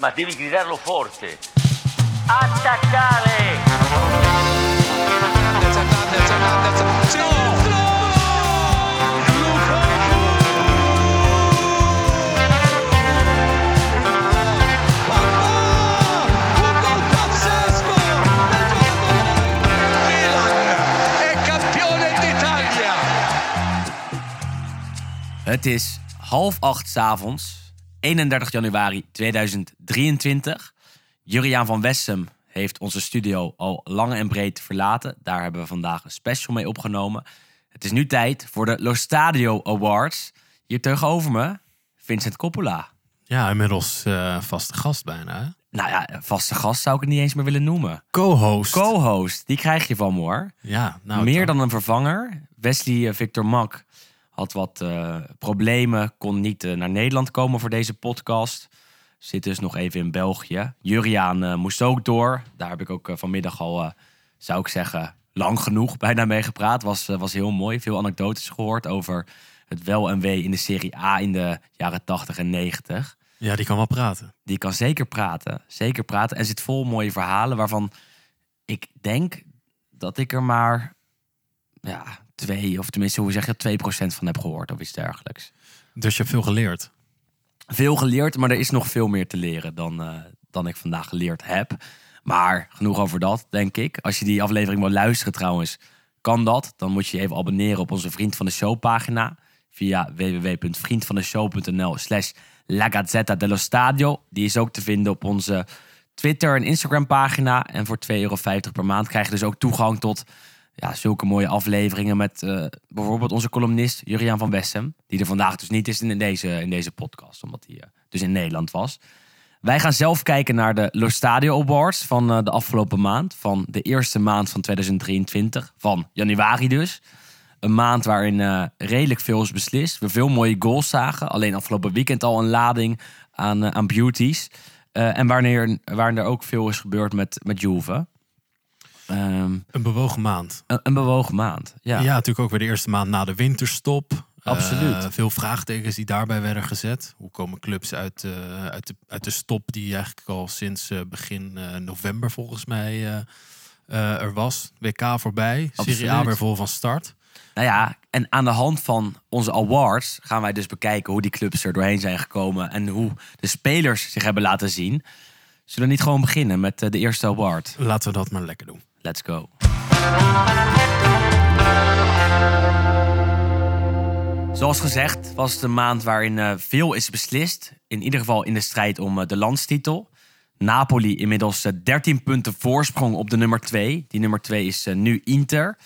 ma devi gridarlo forte. Attaccare! Het is half acht 's avonds, 31 januari 2023. Juriaan van Wessem heeft onze studio al lang en breed verlaten. Daar hebben we vandaag een special mee opgenomen. Het is nu tijd voor de Lo Stadio Awards. Hier tegenover me, Vincent Coppola. Ja, inmiddels eh, vaste gast bijna. hè? Nou ja, vaste gast zou ik het niet eens meer willen noemen. Co-host. Co-host, die krijg je van me hoor. ja, nou, Meer dan. dan een vervanger. Wesley eh, Victor Mak had wat eh, problemen, kon niet eh, naar Nederland komen voor deze podcast. Zit dus nog even in België. Juriaan eh, moest ook door. Daar heb ik ook vanmiddag al, zou ik zeggen, lang genoeg bijna mee gepraat. Was, was heel mooi. Veel anekdotes gehoord over het wel en wee in de Serie A in de jaren 80 en 90. Ja, die kan wel praten. Die kan zeker praten. Zeker praten. En zit vol mooie verhalen waarvan ik denk dat ik er maar ja, twee, of tenminste, hoe zeg je dat, 2% van heb gehoord of iets dergelijks. Dus je hebt veel geleerd. Veel geleerd, maar er is nog veel meer te leren dan, eh, dan ik vandaag geleerd heb. Maar genoeg over dat, denk ik. Als je die aflevering wil luisteren trouwens, kan dat. Dan moet je je even abonneren op onze Vriend van de Show pagina. Via www.vriendvandeshow.nl slash La Gazzetta dello Stadio. Die is ook te vinden op onze Twitter en Instagram pagina. En voor 2,50 euro per maand krijg je dus ook toegang tot ja, zulke mooie afleveringen met eh, bijvoorbeeld onze columnist Juriaan van Wessem. Die er vandaag dus niet is in deze, in deze podcast, omdat hij eh, dus in Nederland was. Wij gaan zelf kijken naar de Lo Stadio Awards van eh, de afgelopen maand. Van de eerste maand van 2023, van januari dus. Een maand waarin redelijk veel is beslist. We veel mooie goals zagen. Alleen afgelopen weekend al een lading aan, aan beauties. En wanneer, waarin er ook veel is gebeurd met, met Juve. Ehm, Een bewogen maand. een, een bewogen maand. Ja. Ja, natuurlijk ook weer de eerste maand na de winterstop. Absoluut. Eh, veel vraagtekens die daarbij werden gezet. Hoe komen clubs uit, eh, uit, de, uit de stop die eigenlijk al sinds eh, begin november volgens mij er was. WK voorbij, Serie A Absoluut. weer vol van start. Nou ja, en aan de hand van onze awards gaan wij dus bekijken hoe die clubs er doorheen zijn gekomen en hoe de spelers zich hebben laten zien. Zullen we niet gewoon beginnen met de eerste award? Laten we dat maar lekker doen. Let's go. Zoals gezegd was het een maand waarin eh, veel is beslist. In ieder geval in de strijd om eh, de landstitel. Napoli inmiddels eh, 13 punten voorsprong op de nummer 2. Die nummer 2 is eh, nu Inter.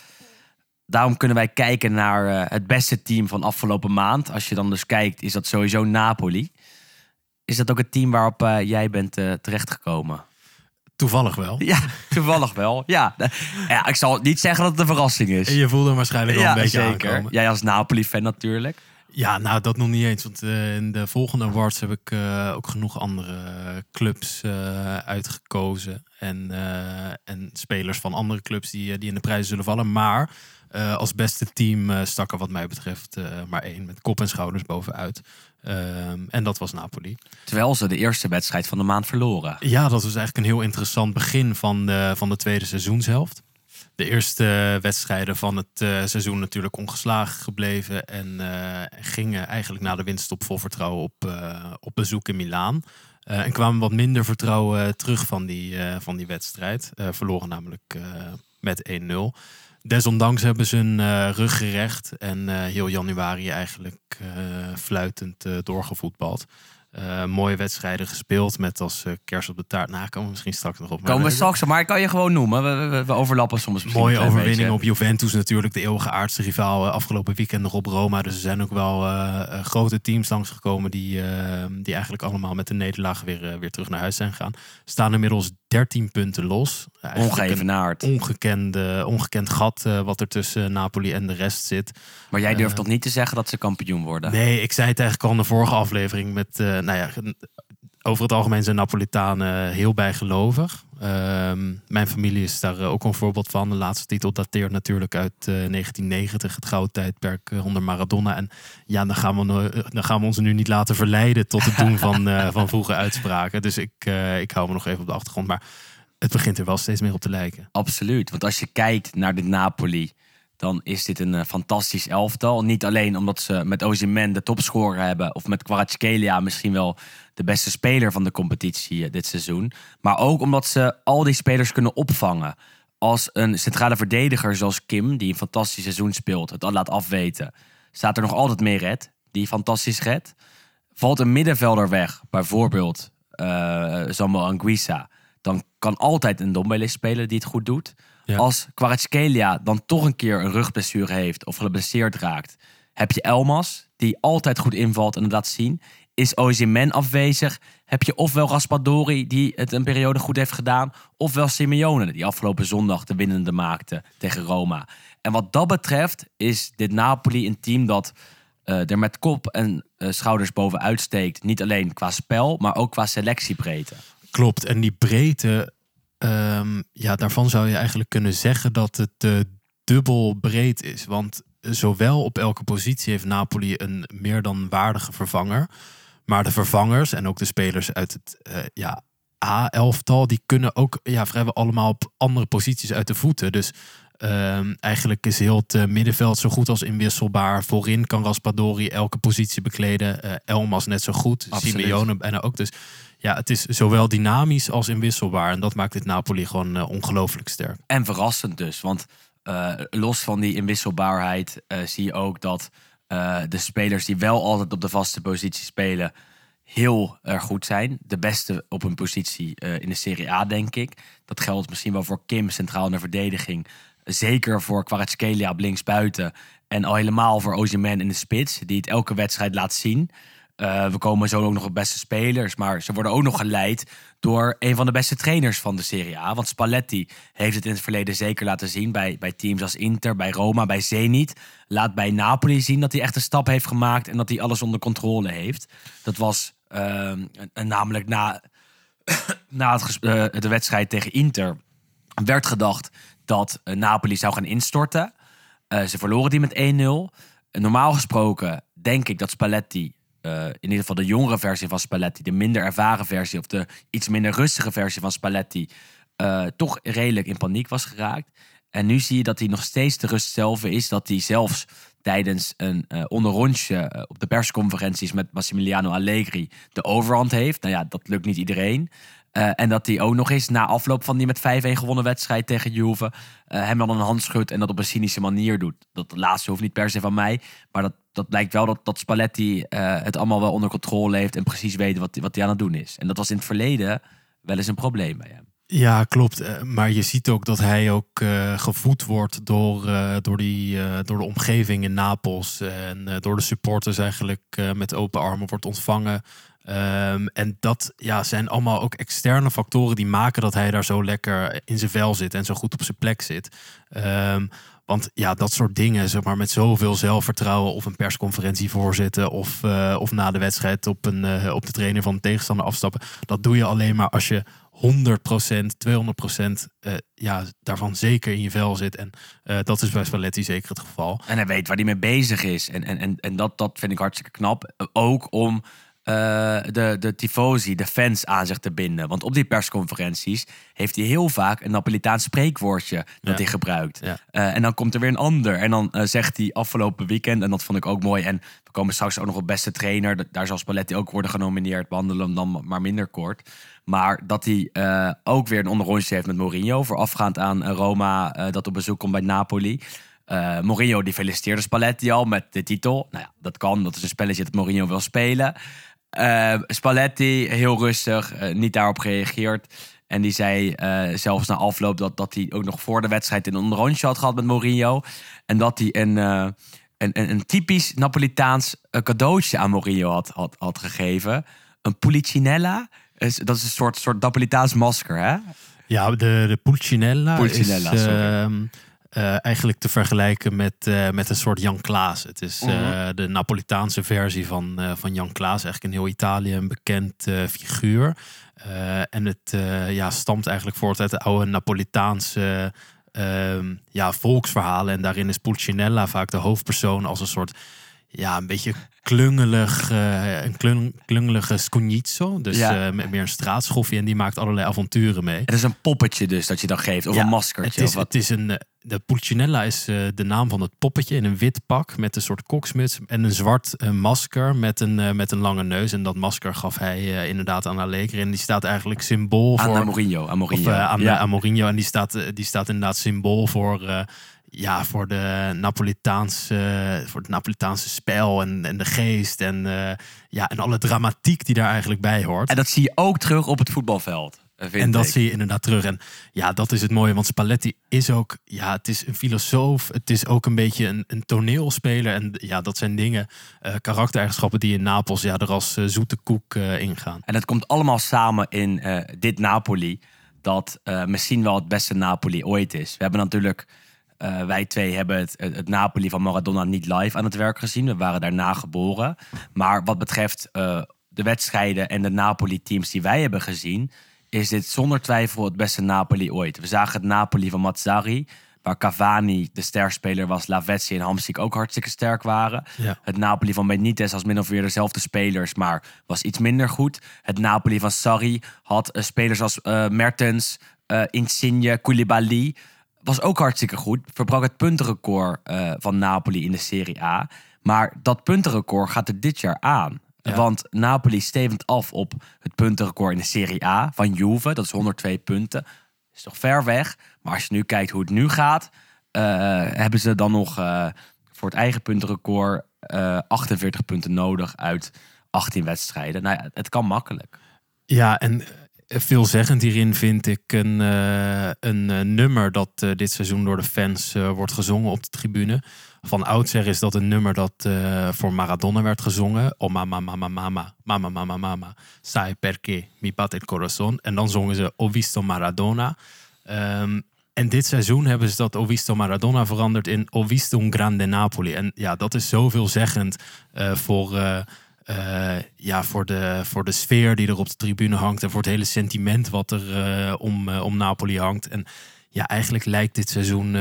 Daarom kunnen wij kijken naar eh, het beste team van afgelopen maand. Als je dan dus kijkt, is dat sowieso Napoli. Is dat ook het team waarop eh, jij bent eh, terechtgekomen? Toevallig wel. Ja, toevallig wel. Ja. ja, ik zal niet zeggen dat het een verrassing is. En je voelde hem waarschijnlijk wel een beetje zeker. aankomen. Jij als Napoli-fan natuurlijk. Ja, nou dat nog niet eens. Want eh, in de volgende awards heb ik eh, ook genoeg andere clubs eh, uitgekozen. En, en spelers van andere clubs die, die in de prijzen zullen vallen. Maar als beste team stak er wat mij betreft maar één. Met kop en schouders bovenuit. Ehm, en dat was Napoli. Terwijl ze de eerste wedstrijd van de maand verloren. Ja, dat was eigenlijk een heel interessant begin van de, van de tweede seizoenshelft. De eerste wedstrijden van het eh, seizoen natuurlijk ongeslagen gebleven. En eh, gingen eigenlijk na de winststop vol vertrouwen op, eh, op bezoek in Milaan. En kwamen wat minder vertrouwen terug van die, van die wedstrijd. Verloren namelijk met 1-0. Desondanks hebben ze hun eh, rug gerecht. En eh, heel januari eigenlijk eh, fluitend doorgevoetbald. Eh, mooie wedstrijden gespeeld met als eh, kers op de taart. Nou, komen we misschien straks nog op. Komen we we- straks, op, maar ik kan je gewoon noemen. We, we, we overlappen soms misschien Mooie overwinning op Juventus natuurlijk. De eeuwige aardse rivaal eh, afgelopen weekend nog op Roma. Dus er zijn ook wel grote teams langsgekomen die, die eigenlijk allemaal met de nederlaag weer, weer terug naar huis zijn gegaan. Staan inmiddels 13 punten los. Ongeëvenaard. ongekende, ongekend gat wat er tussen Napoli en de rest zit. Maar jij durft toch niet te zeggen dat ze kampioen worden? Nee, ik zei het eigenlijk al in de vorige aflevering met, nou ja, over het algemeen zijn Napolitanen heel bijgelovig. Ehm, mijn familie is daar ook een voorbeeld van. De laatste titel dateert natuurlijk uit 1990, het gouden tijdperk onder Maradona. En ja, dan gaan, we, dan gaan we ons nu niet laten verleiden tot het doen van, van vroege uitspraken. Dus ik, ik hou me nog even op de achtergrond. Maar het begint er wel steeds meer op te lijken. Absoluut. Want als je kijkt naar dit Napoli, dan is dit een uh, fantastisch elftal. Niet alleen omdat ze met Osimhen de topscorer hebben... of met Kvaratskhelia misschien wel de beste speler van de competitie uh, dit seizoen. Maar ook omdat ze al die spelers kunnen opvangen. Als een centrale verdediger zoals Kim, die een fantastisch seizoen speelt... het al laat afweten, staat er nog altijd mee red, die fantastisch red. Valt een middenvelder weg, bijvoorbeeld uh, Samuel Anguissa dan kan altijd een Dombele spelen die het goed doet. Als Kvaratskhelia dan toch een keer een rugblessure heeft of geblesseerd raakt, heb je Elmas, die altijd goed invalt en het laat zien. Is Ozyman afwezig, heb je ofwel Raspadori, die het een periode goed heeft gedaan, ofwel Simeone, die afgelopen zondag de winnende maakte tegen Roma. En wat dat betreft is dit Napoli een team dat uh, er met kop en uh, schouders bovenuit steekt. Niet alleen qua spel, maar ook qua selectiebreedte. Klopt. En die breedte, um, ja, daarvan zou je eigenlijk kunnen zeggen dat het uh, dubbel breed is. Want zowel op elke positie heeft Napoli een meer dan waardige vervanger. Maar de vervangers en ook de spelers uit het uh, ja, A-elftal, die kunnen ook ja, vrijwel allemaal op andere posities uit de voeten. Dus Um, eigenlijk is heel het uh, middenveld zo goed als inwisselbaar. Voorin kan Raspadori elke positie bekleden. Uh, Elmas net zo goed. Absoluut. Simeone bijna ook. Dus ja, het is zowel dynamisch als inwisselbaar. En dat maakt dit Napoli gewoon uh, ongelooflijk sterk. En verrassend dus. Want los van die inwisselbaarheid zie je ook dat de spelers die wel altijd op de vaste positie spelen heel erg goed zijn. De beste op hun positie in de Serie A, denk ik. Dat geldt misschien wel voor Kim, centraal in de verdediging. Zeker voor Kvaratskhelia op linksbuiten. En al helemaal voor Ozyman in de spits. Die het elke wedstrijd laat zien. Uh, we komen zo ook nog op beste spelers. Maar ze worden ook nog geleid door een van de beste trainers van de Serie A. Want Spalletti heeft het in het verleden zeker laten zien. Bij, bij teams als Inter, bij Roma, bij Zenit. Laat bij Napoli zien dat hij echt een stap heeft gemaakt. En dat hij alles onder controle heeft. Dat was uh, namelijk na, na het, uh, de wedstrijd tegen Inter. Werd gedacht dat uh, Napoli zou gaan instorten. Uh, ze verloren die met 1-0. Uh, normaal gesproken denk ik dat Spalletti, in ieder geval de jongere versie van Spalletti, de minder ervaren versie of de iets minder rustige versie van Spalletti, toch redelijk in paniek was geraakt. En nu zie je dat hij nog steeds de rust zelf is. Dat hij zelfs tijdens een uh, onderrondje op de persconferenties met Massimiliano Allegri de overhand heeft. Nou ja, dat lukt niet iedereen. Uh, en dat hij ook nog eens na afloop van die met 5-1 gewonnen wedstrijd tegen Juve... Hem dan een hand schudt en dat op een cynische manier doet. Dat laatste hoeft niet per se van mij. Maar dat, dat lijkt wel dat, dat Spalletti het allemaal wel onder controle heeft... en precies weet wat, wat hij aan het doen is. En dat was in het verleden wel eens een probleem bij hem. Ja, klopt. Maar je ziet ook dat hij ook uh, gevoed wordt door, uh, door, die, door de omgeving in Napels. En door de supporters eigenlijk met open armen wordt ontvangen. Um, en dat ja, zijn allemaal ook externe factoren die maken dat hij daar zo lekker in zijn vel zit en zo goed op zijn plek zit. Um, want ja, dat soort dingen, zeg maar, met zoveel zelfvertrouwen of een persconferentie voorzitten of, of na de wedstrijd op, een, op de trainer van de tegenstander afstappen. Dat doe je alleen maar als je 100%, 200% uh, ja, daarvan zeker in je vel zit. En uh, dat is bij Spalletti zeker het geval. En hij weet waar hij mee bezig is. En, en, en, en dat, dat vind ik hartstikke knap. Ook om uh, de, de tifosi, de fans aan zich te binden. Want op die persconferenties heeft hij heel vaak een Napolitaans spreekwoordje dat ja. hij gebruikt. Ja. Uh, en dan komt er weer een ander. En dan uh, zegt hij afgelopen weekend, en dat vond ik ook mooi. En we komen straks ook nog op beste trainer. Daar zal Spalletti ook worden genomineerd. Behandelen hem dan maar minder kort. Maar dat hij ook weer een onderrondje heeft met Mourinho. Voorafgaand aan Roma, dat op bezoek komt bij Napoli. Uh, Mourinho die feliciteerde Spalletti al met de titel. Nou ja, dat kan. Dat is een spelletje dat Mourinho wil spelen. Uh, Spalletti, heel rustig, uh, niet daarop gereageerd. En die zei uh, zelfs na afloop dat, dat hij ook nog voor de wedstrijd een onderrondje had gehad met Mourinho. En dat hij een, een, een, een, typisch Napolitaans cadeautje aan Mourinho had, had, had gegeven. Een Pulcinella. Dat is een soort, soort Napolitaans masker, hè? Ja, de, de Pulcinella, Pulcinella is... eh, eigenlijk te vergelijken met, eh, met een soort Jan Klaas. Het is eh, Mhm. de Napolitaanse versie van, van Jan Klaas. Eigenlijk in heel Italië een bekend figuur. En het ja, stamt eigenlijk voort uit de oude Napolitaanse ehm, ja, volksverhalen. En daarin is Pulcinella vaak de hoofdpersoon als een soort ja, een beetje klungelig, eh, een klung, klungelige scugnizo. Dus Ja. eh, met meer een straatschoffie. En die maakt allerlei avonturen mee. Het is een poppetje dus dat je dan geeft. Of Ja, een Het maskertje. is, of wat. het is een, eh, de Pulcinella is de naam van het poppetje in een wit pak met een soort koksmuts en een zwart masker met een, met een lange neus. En dat masker gaf hij inderdaad aan Allegri. En die staat eigenlijk symbool Aan voor... aan Mourinho. Aan Of Mourinho. aan, ja. aan Mourinho. En die staat, die staat inderdaad symbool voor, ja, voor, de Napolitaanse, voor het Napolitaanse spel en, en de geest. En, eh, ja, en alle dramatiek die daar eigenlijk bij hoort. En dat zie je ook terug op het voetbalveld. eh, En dat ik. zie je inderdaad terug. En ja, dat is het mooie. Want Spalletti is ook, ja, het is een filosoof. Het is ook een beetje een, een toneelspeler. En ja, dat zijn dingen, eh, karaktereigenschappen die in Napels ja, er als zoete koek ingaan. En het komt allemaal samen in dit Napoli. Dat misschien wel het beste Napoli ooit is. We hebben natuurlijk, eh, wij twee hebben het, Napoli van Maradona niet live aan het werk gezien. We waren daarna geboren. Maar wat betreft eh, de wedstrijden en de Napoli-teams die wij hebben gezien, is dit zonder twijfel het beste Napoli ooit. We zagen het Napoli van Mazzari, waar Cavani de sterspeler was, Lavezzi en Hamsik ook hartstikke sterk waren. Ja. Het Napoli van Benitez als min of meer dezelfde spelers, maar was iets minder goed. Het Napoli van Sarri had eh, spelers als Mertens, Insigne, Koulibaly. Was ook hartstikke goed. Verbrak het puntenrecord eh, van Napoli in de Serie A. Maar dat puntenrecord gaat er dit jaar aan. Ja. Want Napoli stevend af op het puntenrecord in de Serie A van Juve. Dat is 102 punten. Is toch ver weg. Maar als je nu kijkt hoe het nu gaat, eh, hebben ze dan nog eh, voor het eigen puntenrecord eh 48 punten nodig uit 18 wedstrijden. Nou ja, het kan makkelijk. Ja, en veelzeggend hierin vind ik een, eh, een eh, nummer dat eh, dit seizoen door de fans eh, wordt gezongen op de tribune. Van oudsher is dat een nummer dat eh, voor Maradona werd gezongen. Oh mama, mama, mama, mama, mama, mama. Sai perché mi batte il corazon. En dan zongen ze Ho visto Maradona. Ehm, en dit seizoen hebben ze dat Ho visto Maradona veranderd in Ho visto un grande Napoli. En ja, dat is zoveelzeggend eh voor... eh, ja, voor, de, voor de sfeer die er op de tribune hangt en voor het hele sentiment wat er eh, om, eh, om Napoli hangt. En ja, eigenlijk lijkt dit seizoen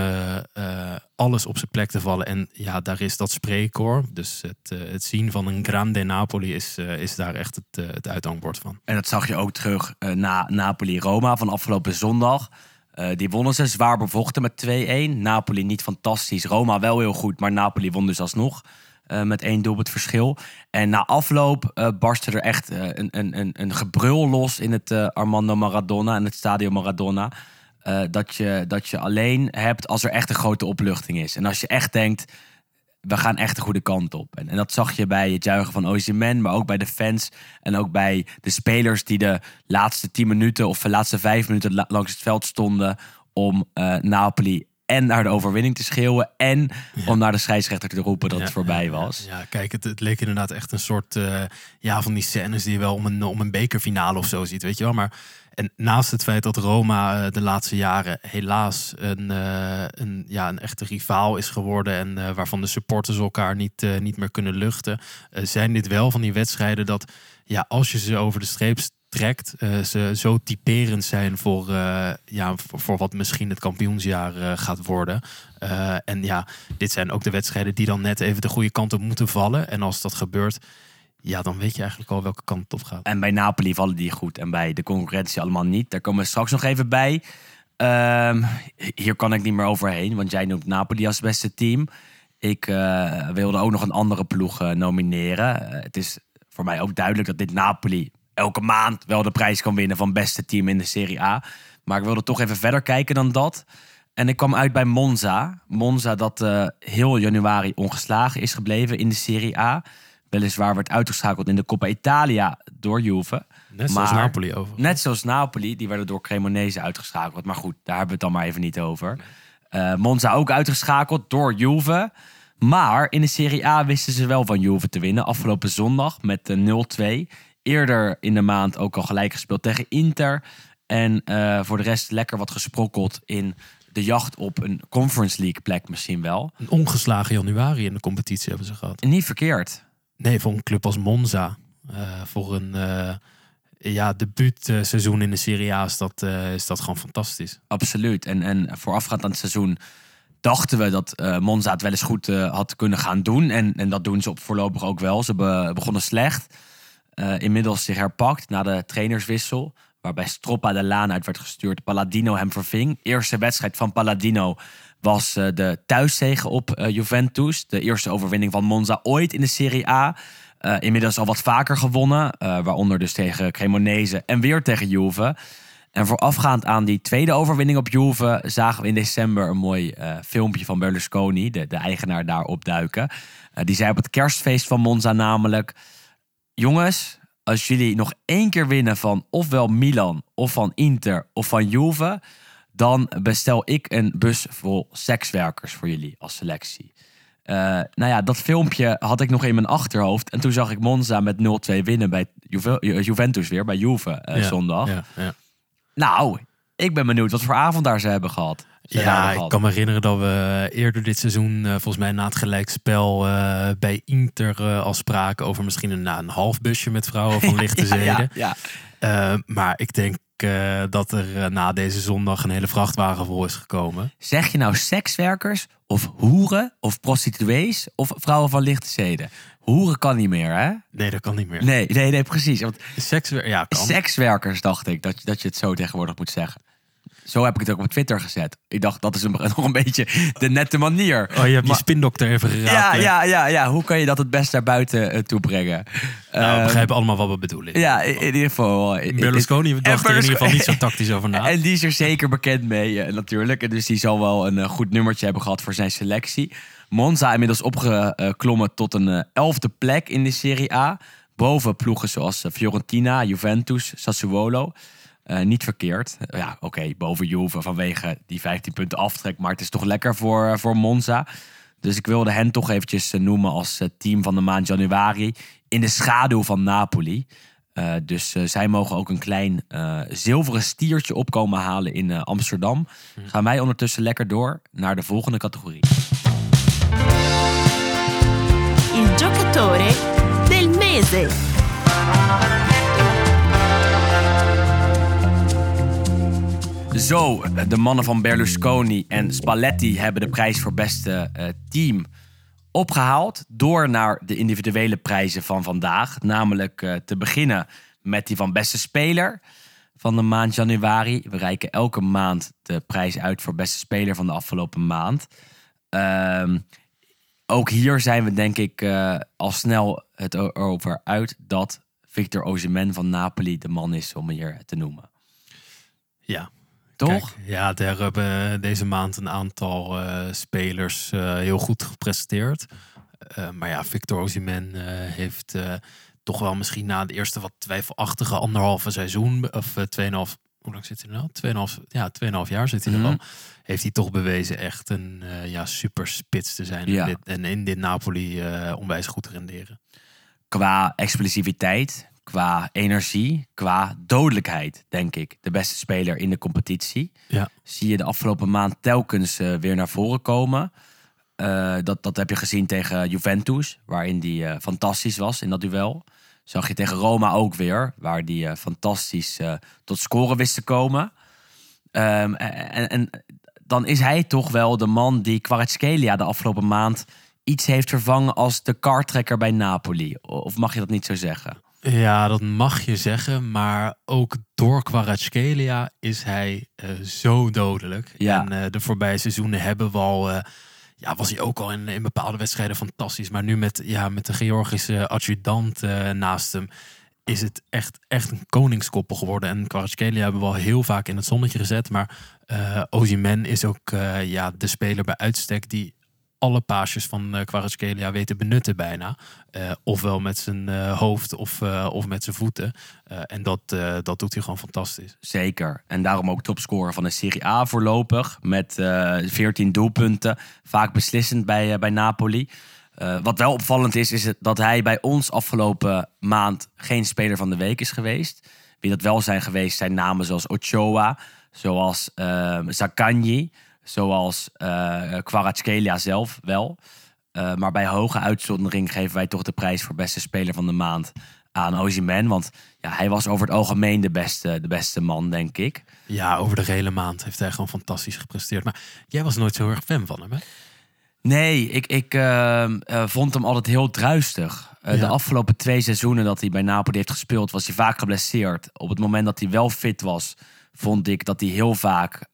alles op zijn plek te vallen. En ja, daar is dat spreekkoor. Dus het, het zien van een grande Napoli is, is daar echt het, het uithangbord van. En dat zag je ook terug na Napoli-Roma van afgelopen zondag. Die wonnen ze zwaar bevochten met 2-1. Napoli niet fantastisch. Roma wel heel goed, maar Napoli won dus alsnog. Eh, met één doelpunt verschil. En na afloop eh, barstte er echt eh, een, een, een, gebrul los in het Armando Maradona en het Stadio Maradona. Dat, je, dat je alleen hebt als er echt een grote opluchting is. En als je echt denkt, we gaan echt de goede kant op. En, en dat zag je bij het juichen van Ozyman, maar ook bij de fans en ook bij de spelers die de laatste tien minuten of de laatste vijf minuten la- langs het veld stonden om Napoli en naar de overwinning te schreeuwen en om naar de scheidsrechter te roepen dat Ja, het voorbij was. Ja, kijk, het, het leek inderdaad echt een soort eh, ja, van die scènes die je wel om een, om een bekerfinale of zo ziet, weet je wel. Maar en naast het feit dat Roma eh, de laatste jaren helaas een, eh, een, ja, een echte rivaal is geworden en waarvan de supporters elkaar niet, niet meer kunnen luchten, zijn dit wel van die wedstrijden dat ja, als je ze over de streep trekt, eh, ze zo typerend zijn voor, eh, ja, voor, wat misschien het kampioensjaar eh, gaat worden. En ja, dit zijn ook de wedstrijden die dan net even de goede kant op moeten vallen. En als dat gebeurt, ja, dan weet je eigenlijk al welke kant het op gaat. En bij Napoli vallen die goed en bij de concurrentie allemaal niet. Daar komen we straks nog even bij. Ehm, hier kan ik niet meer overheen, want jij noemt Napoli als beste team. Ik wilde ook nog een andere ploeg nomineren. Het is voor mij ook duidelijk dat dit Napoli elke maand wel de prijs kan winnen van beste team in de Serie A. Maar ik wilde toch even verder kijken dan dat. En ik kwam uit bij Monza. Monza dat eh, heel januari ongeslagen is gebleven in de Serie A. Weliswaar werd uitgeschakeld in de Coppa Italia door Juve. Net zoals Napoli over. Net zoals Napoli, die werden door Cremonese uitgeschakeld. Maar goed, daar hebben we het dan maar even niet over. Eh, Monza ook uitgeschakeld door Juve. Maar in de Serie A wisten ze wel van Juve te winnen. Afgelopen zondag met eh, 0-2. Eerder in de maand ook al gelijk gespeeld tegen Inter. En eh, voor de rest lekker wat gesprokkeld in de jacht op een Conference League plek misschien wel. Een ongeslagen januari in de competitie hebben ze gehad. Niet verkeerd. Nee, voor een club als Monza. eh, voor een uh, ja, debuutseizoen in de Serie A is dat, is dat gewoon fantastisch. Absoluut. En, en voorafgaand aan het seizoen dachten we dat uh, Monza het wel eens goed had kunnen gaan doen. En, en dat doen ze op voorlopig ook wel. Ze be begonnen slecht. Inmiddels zich herpakt na de trainerswissel. Waarbij Stroppa de laan uit werd gestuurd. Palladino hem verving. Eerste wedstrijd van Palladino was de thuiszegen op Juventus. De eerste overwinning van Monza ooit in de Serie A. Inmiddels al wat vaker gewonnen. Waaronder dus tegen Cremonese en weer tegen Juve. En voorafgaand aan die tweede overwinning op Juve... zagen we in december een mooi filmpje van Berlusconi... de, de eigenaar daar opduiken. die zei op het kerstfeest van Monza namelijk... Jongens, als jullie nog één keer winnen van ofwel Milan... of van Inter of van Juve... dan bestel ik een bus vol sekswerkers voor jullie als selectie. Uh, nou ja, dat filmpje had ik nog in mijn achterhoofd. En toen zag ik Monza met 0-2 winnen bij Juve, Juventus weer, bij Juve uh, ja, zondag. Ja, ja. Nou, ik ben benieuwd wat voor avond daar ze hebben gehad. Ja, ik kan me herinneren dat we eerder dit seizoen, eh, volgens mij na het gelijkspel, eh, bij Inter eh, al spraken over misschien een, nou, een half busje met vrouwen van lichte zeden. ja, ja. Maar ik denk dat er na deze zondag een hele vrachtwagen vol is gekomen. Zeg je nou sekswerkers of hoeren of prostituees of vrouwen van lichte zeden? Hoeren kan niet meer, hè? Nee, dat kan niet meer. Nee, nee, nee, precies. Want Seks, ja, kan. sekswerkers dacht ik dat, dat je het zo tegenwoordig moet zeggen. Zo heb ik het ook op Twitter gezet. Ik dacht, dat is een, nog een beetje de nette manier. Oh, je hebt Maar- je spindokter even geraapt. Ja, hè? ja, ja, ja. Hoe kan je dat het best naar buiten eh, toe brengen? Nou, we Ehm, begrijpen allemaal wat we bedoelen. Ja, in, ieder geval. eh, Berlusconi dacht er in ieder geval niet zo tactisch over na. En die is er zeker bekend mee, eh, natuurlijk. En dus die zal wel een goed nummertje hebben gehad voor zijn selectie. Monza inmiddels opgeklommen tot een elfde plek in de Serie A. Boven ploegen zoals Fiorentina, Juventus, Sassuolo. Eh, niet verkeerd. Eh, ja, oké, boven Juve vanwege die 15 punten aftrek. Maar het is toch lekker voor, eh, voor Monza. Dus ik wilde hen toch eventjes noemen als team van de maand januari. In de schaduw van Napoli. Eh, dus zij mogen ook een klein eh, zilveren stiertje opkomen halen in eh, Amsterdam. Gaan wij ondertussen lekker door naar de volgende categorie. Il giocatore del mese. Zo, de mannen van Berlusconi en Spalletti hebben de prijs voor beste eh, team opgehaald. Door naar de individuele prijzen van vandaag. Namelijk eh, te beginnen met die van beste speler van de maand januari. We reiken elke maand de prijs uit voor beste speler van de afgelopen maand. Ehm, ook hier zijn we denk ik eh, al snel het over uit dat Victor Osimhen van Napoli de man is om hier te noemen. Ja. Toch? Kijk, ja, daar hebben deze maand een aantal eh, spelers eh, heel goed gepresteerd. Eh, maar ja, Victor Osimhen eh, heeft eh, toch wel misschien na de eerste wat twijfelachtige anderhalve seizoen, of eh, tweeënhalf, hoe lang zit hij er nou? Tweeënhalf, ja, tweeënhalf jaar zit hij er Mhm. al. Heeft hij toch bewezen echt een eh, ja, super spits te zijn. Ja. En, dit, en in dit Napoli eh, onwijs goed te renderen. qua explosiviteit, qua energie, qua dodelijkheid, denk ik. De beste speler in de competitie. Ja. Zie je de afgelopen maand telkens eh, weer naar voren komen. Eh, dat, dat heb je gezien tegen Juventus, waarin die eh, fantastisch was in dat duel. Zag je tegen Roma ook weer, waar die fantastisch tot scoren wist te komen. Ehm, en, en dan is hij toch wel de man die Kvaratskhelia de afgelopen maand iets heeft vervangen als de kartrekker bij Napoli. Of mag je dat niet zo zeggen? Ja, dat mag je zeggen. Maar ook door Kvaratskhelia is hij eh, zo dodelijk. Ja. En eh, de voorbije seizoenen hebben we al... eh, ja, was hij ook al in, in bepaalde wedstrijden fantastisch. Maar nu met, ja, met de Georgische adjudant naast hem... is het echt, echt een koningskoppel geworden. En Kvaratskhelia hebben we al heel vaak in het zonnetje gezet. Maar Osimhen is ook ja, de speler bij uitstek... die alle paasjes van eh Kvaratskhelia weet te benutten bijna. Eh, ofwel met zijn eh, hoofd of, eh, of met zijn voeten. Eh, en dat, eh, dat doet hij gewoon fantastisch. Zeker. En daarom ook topscorer van de Serie A voorlopig. Met eh 14 doelpunten. Vaak beslissend bij, eh, bij Napoli. Eh, wat wel opvallend is, is dat hij bij ons afgelopen maand geen speler van de week is geweest. Wie dat wel zijn geweest zijn namen zoals Ochoa, zoals eh Zakanji, Zoals uh, Kvaratskhelia zelf wel. Uh, maar bij hoge uitzondering geven wij toch de prijs voor beste speler van de maand aan Ozyman. Want ja, hij was over het algemeen de beste, de beste man, denk ik. Ja, over de hele maand heeft hij gewoon fantastisch gepresteerd. Maar jij was nooit zo erg fan van hem, hè? Nee, ik, ik uh, uh, vond hem altijd heel druistig. Uh, ja. De afgelopen twee seizoenen dat hij bij Napoli heeft gespeeld, was hij vaak geblesseerd. Op het moment dat hij wel fit was, vond ik dat hij heel vaak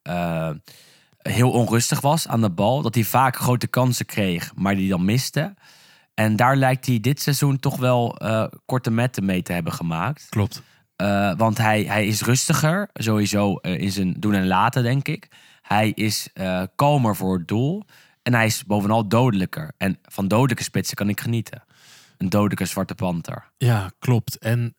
heel onrustig was aan de bal. Dat hij vaak grote kansen kreeg, maar die dan miste. En daar lijkt hij dit seizoen toch wel korte metten mee te hebben gemaakt. Klopt. want hij, hij is rustiger, sowieso in zijn doen en laten, denk ik. Hij is kalmer voor het doel. En hij is bovenal dodelijker. En van dodelijke spitsen kan ik genieten. Een dodelijke zwarte panter. Ja, klopt. En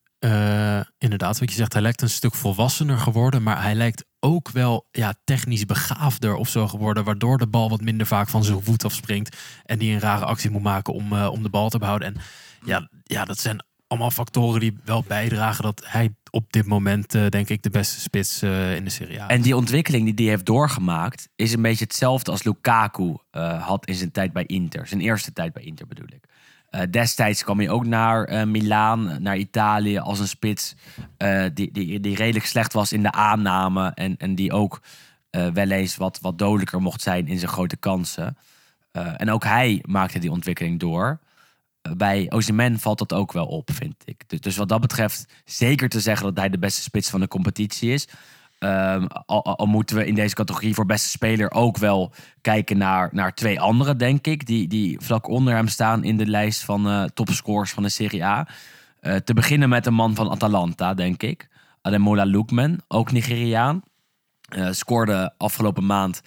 inderdaad, wat je zegt, hij lijkt een stuk volwassener geworden. Maar hij lijkt ook wel ja, technisch begaafder of zo geworden. Waardoor de bal wat minder vaak van zijn voet afspringt. En die een rare actie moet maken om, uh, om de bal te behouden. En ja, ja, dat zijn allemaal factoren die wel bijdragen dat hij op dit moment, uh, denk ik, de beste spits uh, in de Serie A. En die ontwikkeling die hij heeft doorgemaakt, is een beetje hetzelfde als Lukaku had in zijn tijd bij Inter. Zijn eerste tijd bij Inter bedoel ik. Destijds kwam hij ook naar Milaan, naar Italië, als een spits die, die, die redelijk slecht was in de aanname. En, en die ook wel eens wat, wat dodelijker mocht zijn in zijn grote kansen. en ook hij maakte die ontwikkeling door bij Ozyman valt dat ook wel op, vind ik. Dus, dus wat dat betreft zeker te zeggen dat hij de beste spits van de competitie is. Um, al, moeten we in deze categorie voor beste speler ook wel kijken naar, naar twee anderen, denk ik. Die, die vlak onder hem staan in de lijst van uh, topscorers van de Serie A. Uh, te beginnen met een man van Atalanta, denk ik. Ademola Lookman, ook Nigeriaan. Uh, scoorde afgelopen maand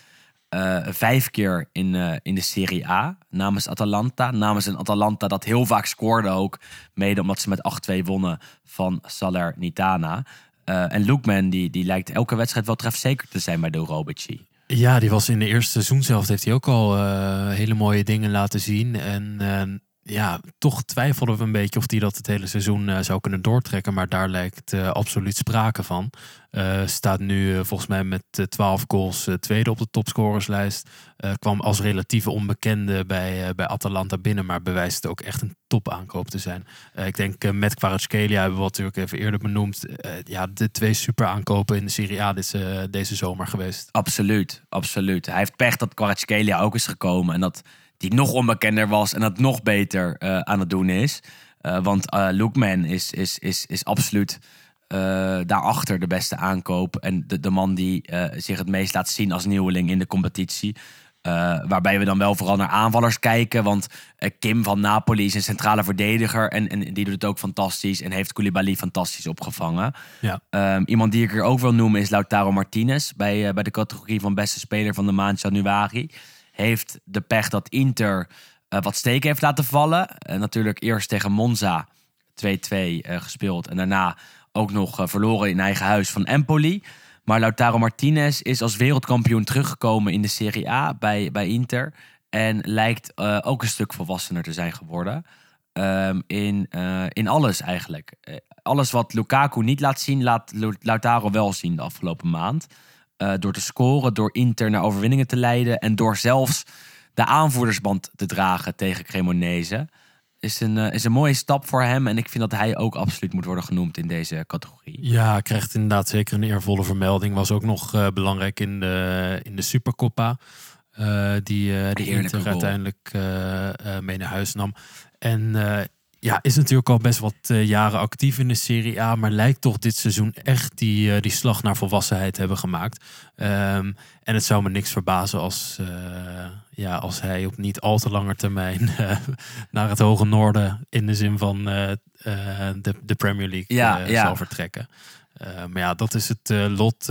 vijf keer in, in de Serie A namens Atalanta. Namens een Atalanta dat heel vaak scoorde ook. Mede omdat ze met 8-2 wonnen van Salernitana. Uh, en Lookman die, die lijkt elke wedstrijd wel trefzeker te zijn bij de Robici. Ja, die was in de eerste seizoen zelf. Heeft hij ook al hele mooie dingen laten zien. En ja, toch twijfelden we een beetje of hij dat het hele seizoen uh, zou kunnen doortrekken. Maar daar lijkt uh, absoluut sprake van. Uh, staat nu volgens mij met 12 goals tweede op de topscorerslijst. kwam als relatieve onbekende bij, bij Atalanta binnen. Maar bewijst ook echt een topaankoop te zijn. ik denk met Kvaratskhelia hebben we natuurlijk even eerder benoemd. ja, de twee super aankopen in de Serie A deze, deze zomer geweest. Absoluut, absoluut. Hij heeft pech dat Kvaratskhelia ook is gekomen. En dat die nog onbekender was en dat nog beter uh, aan het doen is. Uh, want uh, Lookman is, is, is, is absoluut daarachter de beste aankoop. En de, de man die zich het meest laat zien als nieuweling in de competitie. waarbij we dan wel vooral naar aanvallers kijken. Want Kim van Napoli is een centrale verdediger. En, en die doet het ook fantastisch. En heeft Koulibaly fantastisch opgevangen. Ja. Um, iemand die ik er ook wil noemen is Lautaro Martinez. Bij, bij de categorie van beste speler van de maand januari heeft de pech dat Inter uh, wat steken heeft laten vallen. En natuurlijk eerst tegen Monza 2-2 uh, gespeeld. En daarna ook nog verloren in eigen huis van Empoli. Maar Lautaro Martinez is als wereldkampioen teruggekomen in de Serie A bij, bij Inter. En lijkt ook een stuk volwassener te zijn geworden. Um, in, in alles eigenlijk. alles wat Lukaku niet laat zien, laat Lautaro wel zien de afgelopen maand. Uh, door te scoren, door Inter naar overwinningen te leiden en door zelfs de aanvoerdersband te dragen tegen Cremonese. Is een, uh, is een mooie stap voor hem. En ik vind dat hij ook absoluut moet worden genoemd in deze categorie. Ja, krijgt inderdaad zeker een eervolle vermelding. Was ook nog uh, belangrijk in de, in de Supercoppa. die die Inter uiteindelijk mee naar huis nam. En ja, is natuurlijk al best wat uh, jaren actief in de Serie A, maar lijkt toch dit seizoen echt die, uh, die slag naar volwassenheid hebben gemaakt. Um, en het zou me niks verbazen als, uh, ja, als hij op niet al te lange termijn naar het hoge noorden in de zin van de, de Premier League ja, ja. zal vertrekken. maar ja, dat is het lot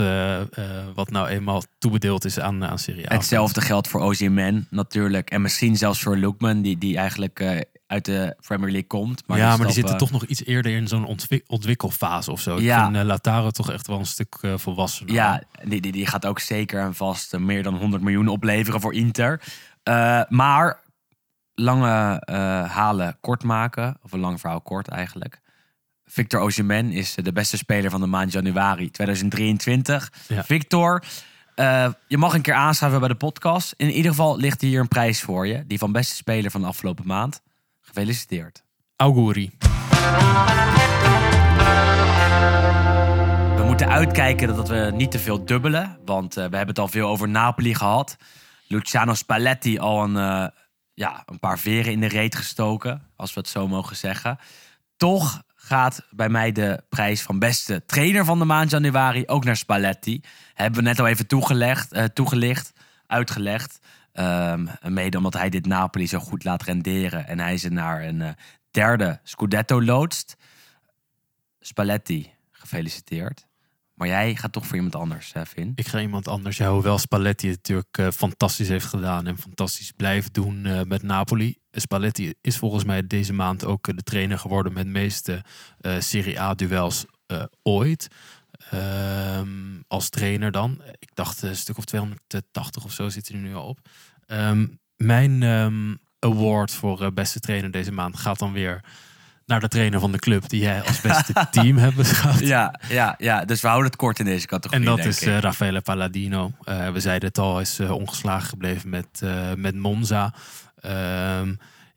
wat nou eenmaal toebedeeld is aan, aan Serie A. Hetzelfde geldt voor Ozyman natuurlijk. En misschien zelfs voor Lookman, die, die eigenlijk uit de Premier League komt. Maar ja, maar die zitten toch nog iets eerder in zo'n ontwik ontwikkelfase of zo. Ja. Ik vind uh, Lataro toch echt wel een stuk uh, volwassener. Ja, die, die, die gaat ook zeker en vast uh, meer dan 100 miljoen opleveren voor Inter. maar lange halen kort maken, of een lang verhaal kort eigenlijk. Victor Osimhen is de beste speler van de maand januari 2023. Ja. Victor Eh, je mag een keer aanschuiven bij de podcast. In ieder geval ligt hier een prijs voor je. Die van beste speler van de afgelopen maand. Gefeliciteerd. Auguri. We moeten uitkijken dat we niet te veel dubbelen. Want eh, we hebben het al veel over Napoli gehad. Luciano Spalletti al een, eh, ja, een paar veren in de reet gestoken. Als we het zo mogen zeggen. Toch gaat bij mij de prijs van beste trainer van de maand januari ook naar Spalletti. Hebben we net al even toegelegd, eh, toegelicht, uitgelegd. Ehm, mede omdat hij dit Napoli zo goed laat renderen. En hij ze naar een eh, derde Scudetto loodst. Spalletti, gefeliciteerd. Maar jij gaat toch voor iemand anders, eh, Vin? Ik ga iemand anders. Ja, hoewel Spalletti het natuurlijk eh, fantastisch heeft gedaan en fantastisch blijft doen eh, met Napoli. Spalletti is volgens mij deze maand ook de trainer geworden met de meeste Serie A-duels ooit. Ehm, als trainer dan. Ik dacht een stuk of 280 of zo zit er nu al op. Ehm, mijn ehm, award voor eh, beste trainer deze maand gaat dan weer naar de trainer van de club die jij als beste team hebt beschouwd. Ja, ja, ja, dus we houden het kort in deze categorie. En dat is ik. eh Raffaele Palladino. Eh, we zeiden het al, hij is ongeslagen gebleven met, met Monza.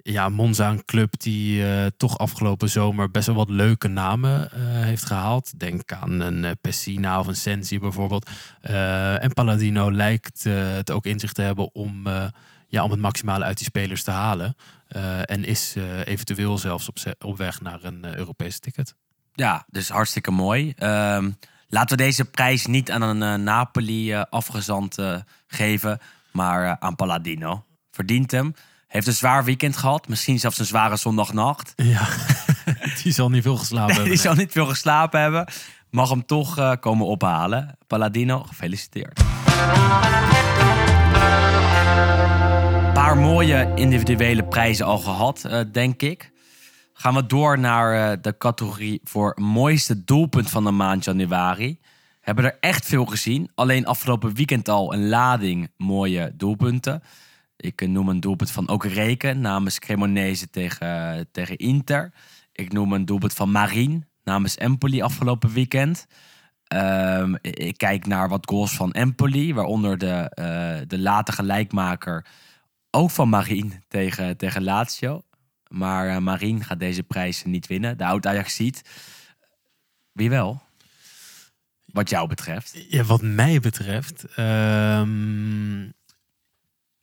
Ja, Monza, een club die eh, toch afgelopen zomer best wel wat leuke namen eh, heeft gehaald. Denk aan een eh, Pessina of een Sensi bijvoorbeeld. En Palladino lijkt het ook in zich te hebben om, ja, om het maximale uit die spelers te halen. En is eventueel zelfs op, weg naar een Europese ticket. Ja, dus hartstikke mooi. Ehm, laten we deze prijs niet aan een Napoli afgezant geven, maar aan Palladino. Verdient hem. Heeft een zwaar weekend gehad. Misschien zelfs een zware zondagnacht. Ja, die zal niet veel geslapen hebben. Die zal niet veel geslapen hebben. Mag hem toch eh, komen ophalen. Palladino, gefeliciteerd. Een paar mooie individuele prijzen al gehad, eh, denk ik. Gaan we door naar eh, de categorie voor mooiste doelpunt van de maand januari. Hebben er echt veel gezien. Alleen afgelopen weekend al een lading mooie doelpunten. Ik noem een doelpunt van ook Reken namens Cremonese tegen, tegen Inter. Ik noem een doelpunt van Marien namens Empoli afgelopen weekend. Ehm, ik kijk naar wat goals van Empoli, waaronder de, eh, de late gelijkmaker ook van Marien tegen, tegen Lazio. Maar eh, Marien gaat deze prijs niet winnen. De oud Ajax ziet. Wie wel? Wat jou betreft. Ja, wat mij betreft ehm,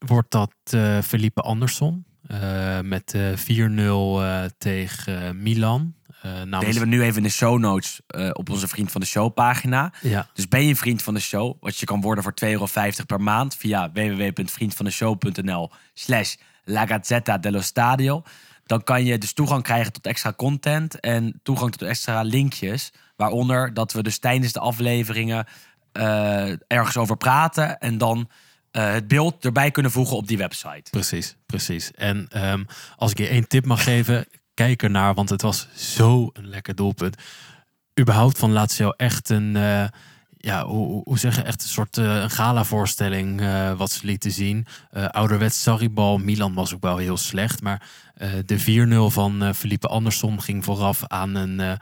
wordt dat eh, Felipe Anderson eh, met eh 4-0 eh, tegen Milan. Namens- Delen we nu even in de show notes op onze Vriend van de Show pagina. Ja, Dus ben je een vriend van de show, wat je kan worden voor 2,50 euro per maand via www.vriendvandeshow.nl slash La Gazzetta dello Stadio. Dan kan je dus toegang krijgen tot extra content en toegang tot extra linkjes. Waaronder dat we dus tijdens de afleveringen ergens over praten en dan eh, het beeld erbij kunnen voegen op die website. precies, precies. En ehm, als ik je één tip mag geven, kijk ernaar, want het was zo een lekker doelpunt. Überhaupt van Lazio echt een, eh, ja, hoe, hoe- zeggen, echt een soort eh, gala-voorstelling wat ze lieten zien. Ouderwets Sarribal, Milan was ook wel heel slecht, maar de 4-0 van Felipe Anderson ging vooraf aan een,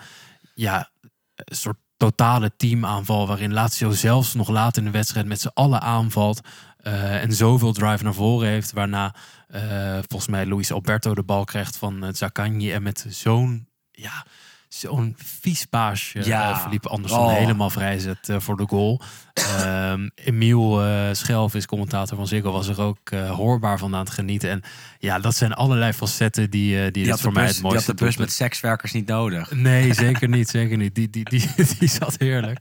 ja, soort totale teamaanval waarin Lazio zelfs nog laat in de wedstrijd met z'n allen aanvalt eh, en zoveel drive naar voren heeft, waarna eh, volgens mij Luis Alberto de bal krijgt van uh, Zaccagni en met zo'n ja, zo'n vies paasje Ja. ja. Felipe Anderson Oh. helemaal vrijzet eh, voor de goal. Ehm Emiel eh Schelvis, commentator van Ziggo, was er ook eh, hoorbaar van aan het genieten. En ja, dat zijn allerlei facetten die, eh, die, Die dit had, voor mij het die had mooiste de bus met sekswerkers niet nodig. Nee, zeker niet. Zeker niet. Die, die, die, die zat heerlijk.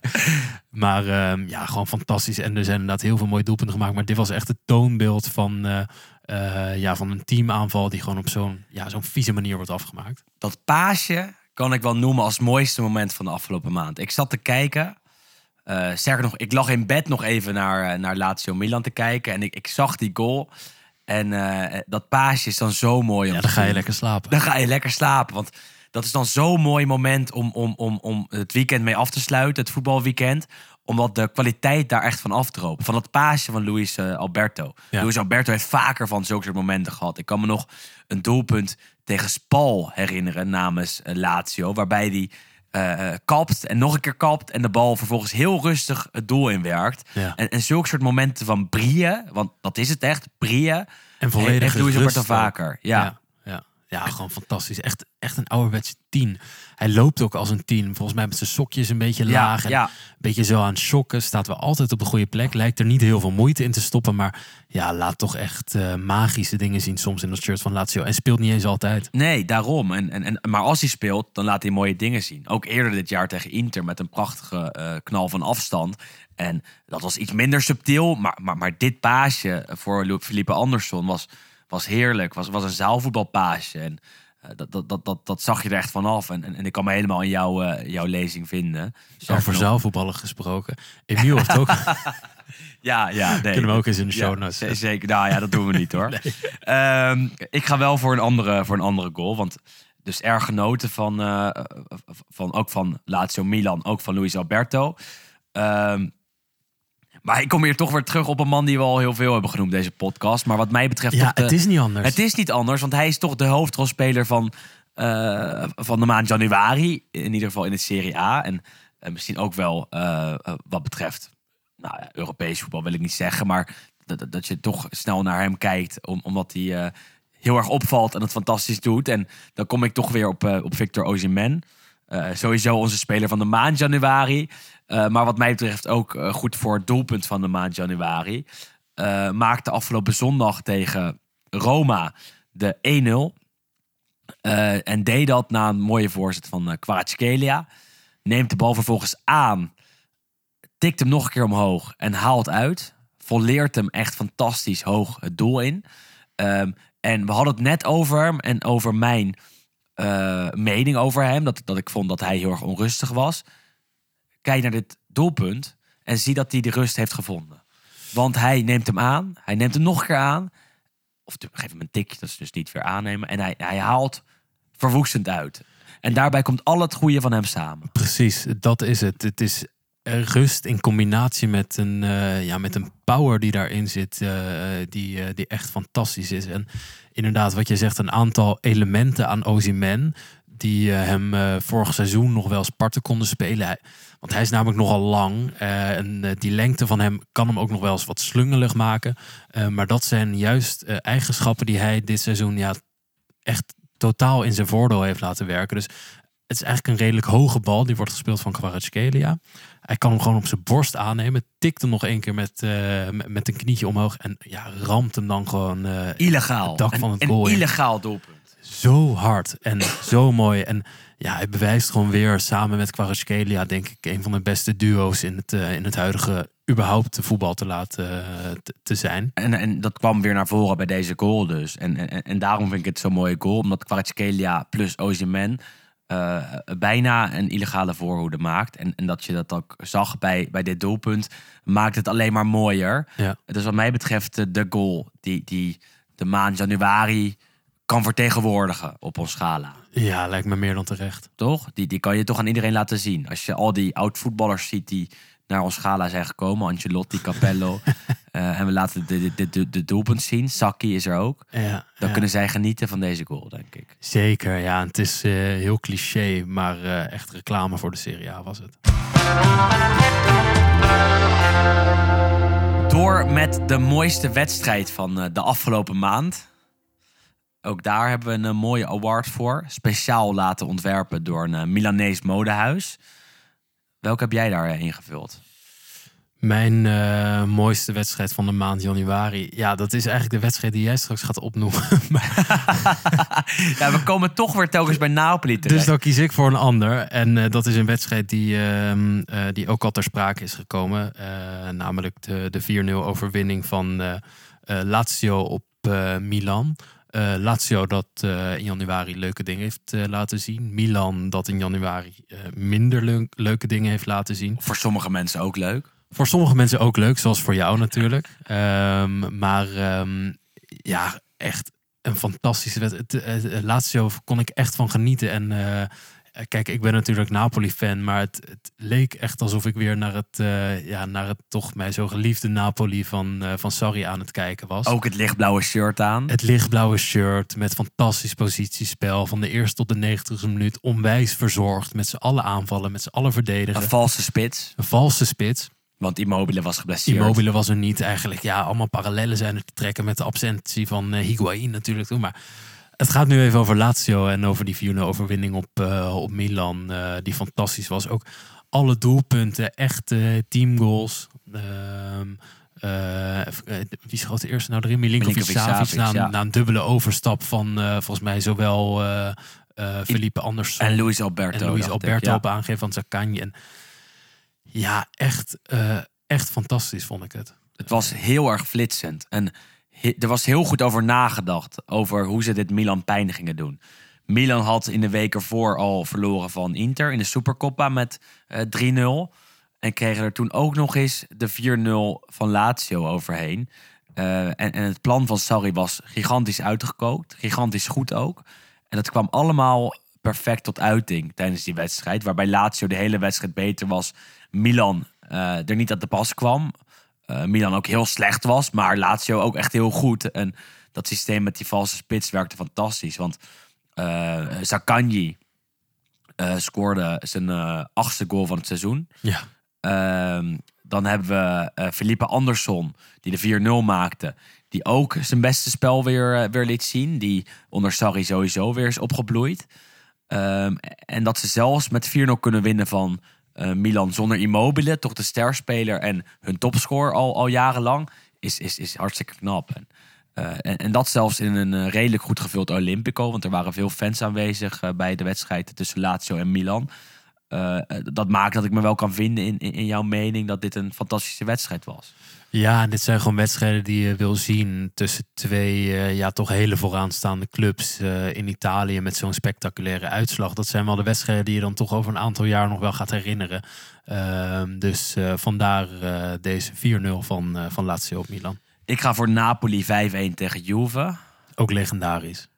Maar ehm, ja, gewoon fantastisch. En er zijn inderdaad heel veel mooie doelpunten gemaakt. Maar dit was echt het toonbeeld van, eh, eh, ja, van een teamaanval die gewoon op zo'n ja, zo'n vieze manier wordt afgemaakt. dat paasje kan ik wel noemen als het mooiste moment van de afgelopen maand. Ik zat te kijken. eh sterker nog, ik lag in bed nog even naar, eh, naar Lazio Milan te kijken. En ik, ik zag die goal. En eh, dat paasje is dan zo mooi. Om Ja, dan ga je lekker slapen. Dan ga je lekker slapen. Want dat is dan zo'n mooi moment om, om, om, om het weekend mee af te sluiten. Het voetbalweekend. Omdat de kwaliteit daar echt van afdroopt. Van dat paasje van Luis Alberto. Ja. Luis Alberto heeft vaker van zulke soort momenten gehad. Ik kan me nog een doelpunt tegen Spal herinneren namens eh, Lazio. Waarbij hij eh, eh, kapt en nog een keer kapt en de bal vervolgens heel rustig het doel inwerkt. Ja. En, en zulke soort momenten van brieën, want dat is het echt, brieën, En volledig heeft Luis Alberto rust ook. vaker. Ja. Ja, ja. gewoon fantastisch. Echt, echt een ouderwetse tien. Hij loopt ook als een tien. Volgens mij met zijn sokjes een beetje Ja, laag. En ja. Een beetje zo aan het shocken. Staat wel altijd op de goede plek. Lijkt er niet heel veel moeite in te stoppen. Maar ja, laat toch echt eh, magische dingen zien soms in dat shirt van Lazio. En speelt niet eens altijd. Nee, daarom. En, en, en, maar als hij speelt, dan laat hij mooie dingen zien. Ook eerder dit jaar tegen Inter met een prachtige eh, knal van afstand. En dat was iets minder subtiel. Maar, maar, maar dit paasje voor Felipe Anderson was, was heerlijk. Was, was een zaalvoetbalpaasje. En eh, dat, dat, dat, dat, dat zag je er echt vanaf. En, en, en ik kan me helemaal in jouw, eh, jouw lezing vinden. Zo Over zaalvoetballen gesproken. Emiel heeft ook... Ja, ja. Nee. Kunnen we ook eens in de show Ja, notes. zeker. Nou ja, dat doen we niet hoor. Ehm, ik ga wel voor een andere, voor een andere goal. Want dus erg genoten van, eh, van ook van Lazio Milan, ook van Luis Alberto. Ehm, maar ik kom hier toch weer terug op een man die we al heel veel hebben genoemd deze podcast. Maar wat mij betreft Ja, de- het is niet anders. het is niet anders, want hij is toch de hoofdrolspeler van, eh, van de maand januari. In ieder geval in de Serie A. En, en misschien ook wel eh, eh, wat betreft nou ja, Europees voetbal wil ik niet zeggen. Maar dat, dat- je toch snel naar hem kijkt. Om, omdat hij heel erg opvalt en het fantastisch doet. En dan kom ik toch weer op, op Victor Osimhen. Sowieso onze speler van de maand januari. Eh, maar wat mij betreft ook eh, goed voor het doelpunt van de maand januari. Eh, maakte afgelopen zondag tegen Roma de 1-0. Eh, en deed dat na een mooie voorzet van uh. Neemt de bal vervolgens aan. Tikt hem nog een keer omhoog en haalt uit. Volleert hem echt fantastisch hoog het doel in. Ehm, en we hadden het net over hem en over mijn mening over hem. Dat, dat ik vond dat hij heel erg onrustig was. Kijk naar dit doelpunt en zie dat hij de rust heeft gevonden. Want hij neemt hem aan. Hij neemt hem nog een keer aan. Of geef hem een tikje, dat is dus niet weer aannemen. En hij, hij haalt verwoestend uit. En daarbij komt al het goede van hem samen. Precies, dat is het. Het is rust in combinatie met een, uh, ja, met een power die daarin zit, uh, die, die echt fantastisch is. En inderdaad, wat je zegt, een aantal elementen aan Ozyman die hem vorig seizoen nog wel eens parten konden spelen. Want hij is namelijk nogal lang en die lengte van hem kan hem ook nog wel eens wat slungelig maken. maar dat zijn juist eigenschappen die hij dit seizoen ja, echt totaal in zijn voordeel heeft laten werken. Dus het is eigenlijk een redelijk hoge bal. Die wordt gespeeld van Kvaratskhelia. Hij kan hem gewoon op zijn borst aannemen. Tikt hem nog één keer met, uh, met een knietje omhoog. En ja, ramt hem dan gewoon uh, illegaal. Het dak van het een, goal. Een illegaal doelpunt. Zo hard en zo mooi. En ja, hij bewijst gewoon weer samen met Kvaratskhelia, denk ik, een van de beste duo's in het, uh, in het huidige überhaupt voetbal te laten te, te, zijn. En, en dat kwam weer naar voren bij deze goal dus. En, en, en daarom vind ik het zo'n mooie goal. Omdat Kvaratskhelia plus Ozyman uh, bijna een illegale voorhoede maakt. En, en dat je dat ook zag bij, bij dit doelpunt, maakt het alleen maar mooier. Ja. Dus wat mij betreft de goal die, die de maand januari kan vertegenwoordigen op ons schala. Ja, lijkt me meer dan terecht. Toch? Die, die kan je toch aan iedereen laten zien. Als je al die oud-voetballers ziet die naar ons gala zijn gekomen. Ancelotti, Capello. uh, en we laten de, de, de, de doelpunt zien. Saki is er ook. Ja, Dan ja. kunnen zij genieten van deze goal, denk ik. Zeker, ja. Het is uh, heel cliché, maar uh, echt reclame voor de Serie A was het. Door met de mooiste wedstrijd van de afgelopen maand. Ook daar hebben we een mooie award voor. Speciaal laten ontwerpen door een uh, Milanees modehuis. Welke heb jij daar ingevuld? Mijn uh, mooiste wedstrijd van de maand januari. Ja, dat is eigenlijk de wedstrijd die jij straks gaat opnoemen. ja, we komen toch weer telkens bij Napoli terecht. Dus dan kies ik voor een ander. En uh, dat is een wedstrijd die, uh, die ook al ter sprake is gekomen. namelijk de, de 4-0 overwinning van Lazio op Milan. Uh, Lazio dat uh, in januari leuke dingen heeft uh, laten zien. Milan dat in januari minder le leuke dingen heeft laten zien. Voor sommige mensen ook leuk. Voor sommige mensen ook leuk, zoals voor jou natuurlijk. Um, maar um, ja, echt een fantastische wedstrijd. Lazio kon ik echt van genieten. En Eh, Kijk, ik ben natuurlijk Napoli-fan, maar het, het leek echt alsof ik weer naar het, eh, ja, naar het toch mij zo geliefde Napoli van, eh, van Sarri aan het kijken was. Ook het lichtblauwe shirt aan. Het lichtblauwe shirt met fantastisch positiespel van de eerste tot de 90ste minuut. Onwijs verzorgd met z'n allen aanvallen, met z'n allen verdedigen. Een valse spits. Een valse spits. Want Immobile was geblesseerd. Immobile was er niet eigenlijk. Ja, allemaal parallellen zijn er te trekken met de absentie van eh Higuain natuurlijk. toen. Maar het gaat nu even over Lazio en over die 4-0 overwinning op, eh, op Milan. eh, die fantastisch was. Ook alle doelpunten, echte teamgoals. Eh, wie schoot de eerste nou erin? Milinkovic Milinkovic Na, een- ja. na een dubbele overstap van volgens mij zowel Felipe Andersson En Luis Alberto. en Luis ik, Alberto ja. op aangeven van Zaccagni. En ja, echt, echt fantastisch vond ik het. Het was heel erg flitsend. En er was heel goed over nagedacht. Over hoe ze dit Milan pijn gingen doen. Milan had in de week ervoor al verloren van Inter in de Supercoppa met eh 3-0. En kregen er toen ook nog eens de 4-0 van Lazio overheen. Eh, en, en het plan van Sarri was gigantisch uitgekookt. Gigantisch goed ook. En dat kwam allemaal perfect tot uiting tijdens die wedstrijd. Waarbij Lazio de hele wedstrijd beter was. Milan eh, er niet aan de pas kwam. Eh, Milan ook heel slecht was, maar Lazio ook echt heel goed. En dat systeem met die valse spits werkte fantastisch. Want eh, scoorde zijn achtste goal van het seizoen. Ja, Ehm, dan hebben we Felipe Andersson, die de 4-0 maakte. Die ook zijn beste spel weer, weer liet zien. Die onder Sarri sowieso weer is opgebloeid. Ehm, en dat ze zelfs met 4-0 kunnen winnen van eh, Milan zonder Immobile. Toch de sterspeler en hun topscorer al, al jarenlang. Is, is, is hartstikke knap. En, eh, en, en dat zelfs in een eh, redelijk goed gevuld Olympico. Want er waren veel fans aanwezig bij de wedstrijd tussen Lazio en Milan. Eh, dat maakt dat ik me wel kan vinden in, in, in jouw mening dat dit een fantastische wedstrijd was. ja dit zijn gewoon wedstrijden die je wil zien tussen twee eh, ja, toch hele vooraanstaande clubs eh, in Italië met zo'n spectaculaire uitslag. Dat zijn wel de wedstrijden die je dan toch over een aantal jaar nog wel gaat herinneren. Ehm, dus eh, vandaar eh, deze 4-0 van, eh, van Lazio op Milan. Ik ga voor Napoli 5-1 tegen Juve. Ook legendarisch.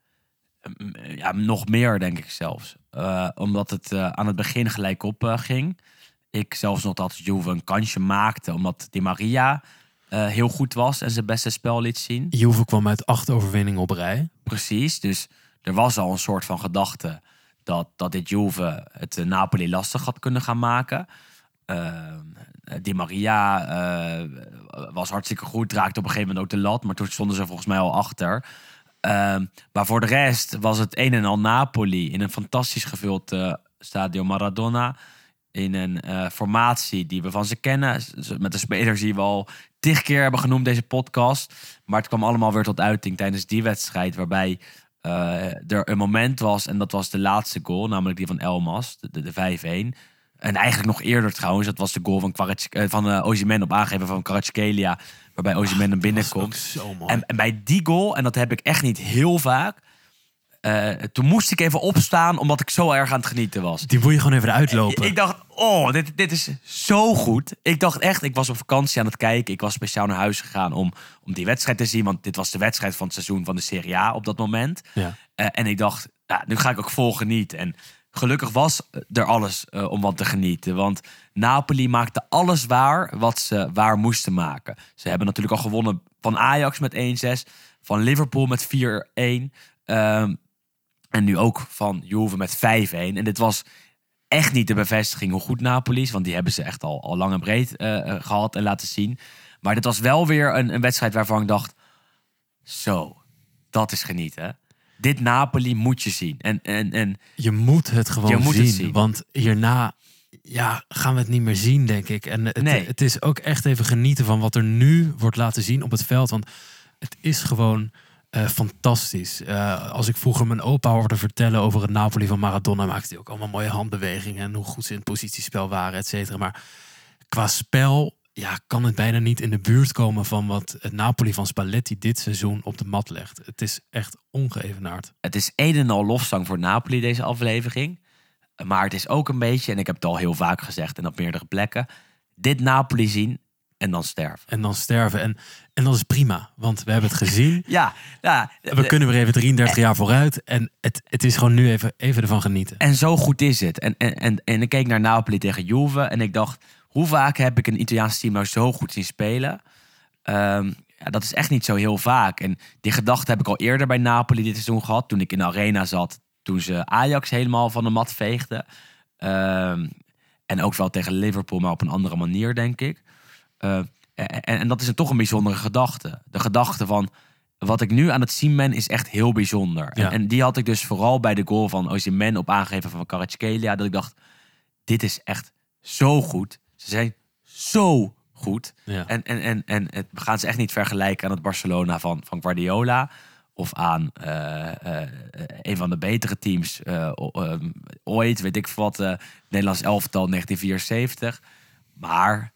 Mm, Ja, nog meer denk ik zelfs. Eh, omdat het eh, aan het begin gelijk op eh, ging. Ik zelfs nog dat Juve een kansje maakte. Omdat Di Maria heel goed was en zijn beste spel liet zien. Juve kwam uit acht overwinningen op rij. Precies, dus er was al een soort van gedachte dat, dat dit Juve het Napoli lastig had kunnen gaan maken. Di Maria was hartstikke goed, raakte op een gegeven moment ook de lat, maar toen stonden ze volgens mij al achter. Eh, maar voor de rest was het een en al Napoli in een fantastisch gevuld eh, Stadio Maradona. In een eh, formatie die we van ze kennen. Met de spelers die we al tig keer hebben genoemd deze podcast. Maar het kwam allemaal weer tot uiting tijdens die wedstrijd. Waarbij eh, er een moment was. En dat was de laatste goal. Namelijk die van Elmas. De, de, de 5-1. En eigenlijk nog eerder trouwens. Dat was de goal van, eh, van op aangeven van Kvaratskhelia. Waarbij Osimhen naar binnen Dat was ook komt. zo mooi. En, en bij die goal, en dat heb ik echt niet heel vaak. eh, toen moest ik even opstaan omdat ik zo erg aan het genieten was. Die moet je gewoon even eruit lopen. Ik dacht, oh, dit, dit is zo goed. Ik dacht echt, ik was op vakantie aan het kijken. Ik was speciaal naar huis gegaan om, om die wedstrijd te zien. Want dit was de wedstrijd van het seizoen van de Serie A op dat moment. Ja. Eh, en ik dacht, ja, nu ga ik ook vol genieten. En gelukkig was er alles eh, om wat te genieten. Want Napoli maakte alles waar wat ze waar moesten maken. Ze hebben natuurlijk al gewonnen van Ajax met 1-6. Van Liverpool met 4-1. Ehm, en nu ook van Juve met 5-1. En dit was echt niet de bevestiging hoe goed Napoli is. Want die hebben ze echt al, al lang en breed eh, eh, gehad en laten zien. Maar dit was wel weer een, een wedstrijd waarvan ik dacht... Zo, dat is genieten. Dit Napoli moet je zien. En, en, en Je moet het gewoon Je moet zien, het zien. Want hierna ja, gaan we het niet meer zien, denk ik. En het, Nee. het is ook echt even genieten van wat er nu wordt laten zien op het veld. Want het is gewoon eh, fantastisch. Eh, als ik vroeger mijn opa hoorde vertellen over het Napoli van Maradona... maakte hij ook allemaal mooie handbewegingen... en hoe goed ze in het positiespel waren, et cetera. Maar qua spel ja, kan het bijna niet in de buurt komen... van wat het Napoli van Spalletti dit seizoen op de mat legt. Het is echt ongeëvenaard. het is een en al lofzang voor Napoli, deze aflevering. Maar het is ook een beetje, en ik heb het al heel vaak gezegd en op meerdere plekken. Dit Napoli zien en dan sterven. En dan sterven. En, en dat is prima, want we hebben het gezien. Ja, ja. We kunnen weer even 33 jaar vooruit. En het, het is gewoon nu even, even ervan genieten. En zo goed is het. En, en, en, en ik keek naar Napoli tegen Juve en ik dacht, hoe vaak heb ik een Italiaans team nou zo goed zien spelen? Ehm, ja, dat is echt niet zo heel vaak. En die gedachte heb ik al eerder bij Napoli dit seizoen gehad, toen ik in de arena zat, toen ze Ajax helemaal van de mat veegden. Ehm, en ook wel tegen Liverpool, maar op een andere manier, denk ik. Uh, en, en, dat is een, toch een bijzondere gedachte. De gedachte van, wat ik nu aan het zien ben, is echt heel bijzonder. Ja. En, en, die had ik dus vooral bij de goal van Osimhen op aangeven van Kvaratskhelia. Dat ik dacht, dit is echt zo goed. Ze zijn zo goed. Ja. En, en, en, en het, we gaan ze echt niet vergelijken aan het Barcelona van, van Guardiola. Of aan uh, uh, een van de betere teams uh, ooit, weet ik wat, Nederlands elftal 1974. Maar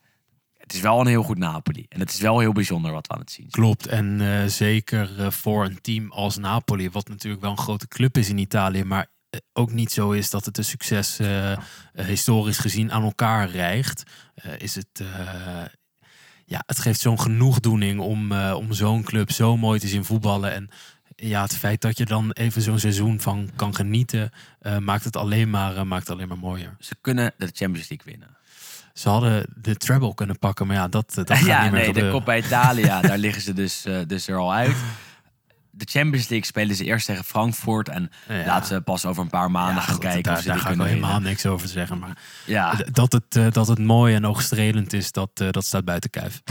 het is wel een heel goed Napoli. En het is wel heel bijzonder wat we aan het zien zijn. Klopt. En zeker voor een team als Napoli, wat natuurlijk wel een grote club is in Italië, maar ook niet zo is dat het een succes historisch gezien aan elkaar rijgt, is het. ja, het geeft zo'n genoegdoening om, om zo'n club zo mooi te zien voetballen. En ja, het feit dat je dan even zo'n seizoen van kan genieten, maakt het alleen maar, maakt het alleen maar mooier. Ze kunnen de Champions League winnen. Ze hadden de treble kunnen pakken, maar ja, dat, dat gaat ja, niet meer nee, gebeuren. de bij Italia, daar liggen ze dus, dus er al uit. De Champions League spelen ze eerst tegen Frankfurt. En Ja. laten ze pas over een paar maanden Ja, gaan goed, kijken daar, of ze daar die ga ik wel helemaal niks over zeggen. Maar Ja, dat, het, eh, dat het mooi en oogstrelend is, dat, eh, dat staat buiten kijf.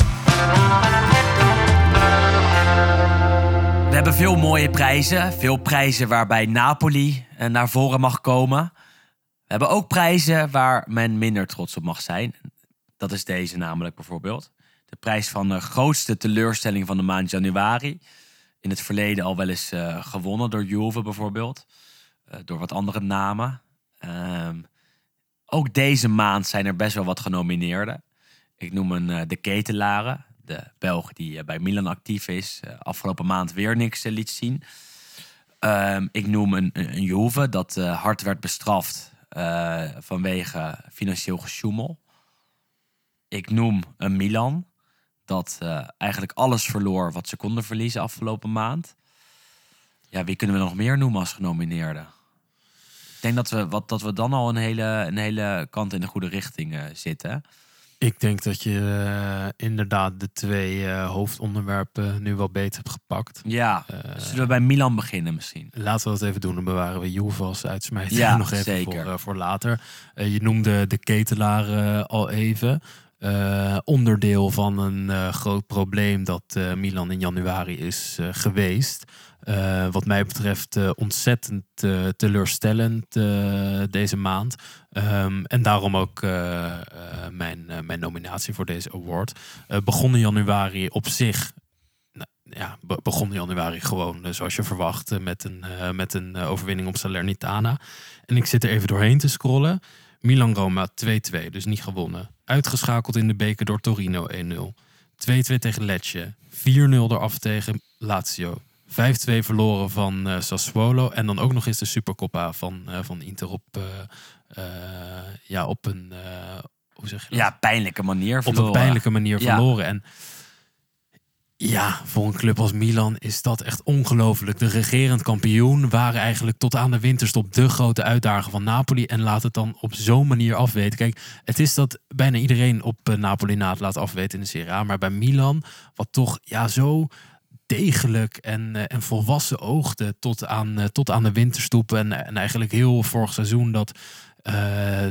we hebben veel mooie prijzen. Veel prijzen waarbij Napoli eh, naar voren mag komen. We hebben ook prijzen waar men minder trots op mag zijn. Dat is deze namelijk bijvoorbeeld. De prijs van de grootste teleurstelling van de maand januari. In het verleden al wel eens eh, gewonnen door Juve bijvoorbeeld. Eh, door wat andere namen. Ehm, ook deze maand zijn er best wel wat genomineerden. Ik noem een eh, de Ketelaren. De Belg die bij Milan actief is. afgelopen maand weer niks liet zien. Ehm, ik noem een, een, Juve dat hard werd bestraft vanwege financieel gesjoemel. Ik noem een Milan dat eh, eigenlijk alles verloor wat ze konden verliezen afgelopen maand. Ja, wie kunnen we nog meer noemen als genomineerde? Ik denk dat we, wat, dat we dan al een hele, een hele kant in de goede richting eh, zitten. Ik denk dat je eh, inderdaad de twee hoofdonderwerpen nu wel beter hebt gepakt. Ja, zullen we bij Milan beginnen misschien? Laten we dat even doen. Dan bewaren we Juve als uitsmijter Ja, nog even zeker. Voor, voor later. Je noemde de ketelaar eh, al even. Eh, onderdeel van een eh, groot probleem dat eh, Milan in januari is geweest. Wat mij betreft ontzettend teleurstellend deze maand. Ehm, en daarom ook mijn, mijn nominatie voor deze award. Begon in januari op zich nou, ja, be- begon januari gewoon zoals je verwacht met een, met een overwinning op Salernitana. En ik zit er even doorheen te scrollen. Milan-Roma 2-2, dus niet gewonnen. Uitgeschakeld in de beker door Torino 1-0. 2-2 tegen Lecce. 4-0 eraf tegen Lazio. 5-2 verloren van eh, Sassuolo. En dan ook nog eens de Supercoppa van, eh, van Inter op, eh, ja, op een... hoe zeg je dat? Ja, pijnlijke manier op een verloren. pijnlijke manier Ja. verloren. En ja, voor een club als Milan is dat echt ongelooflijk. De regerend kampioen waren eigenlijk tot aan de winterstop de grote uitdager van Napoli. En laat het dan op zo'n manier afweten. Kijk, het is dat bijna iedereen op eh, Napoli na het laat afweten in de Serie A. Maar bij Milan, wat toch ja, zo degelijk en, eh, en volwassen oogde tot aan, eh, tot aan de winterstoep. En, en eigenlijk heel vorig seizoen dat,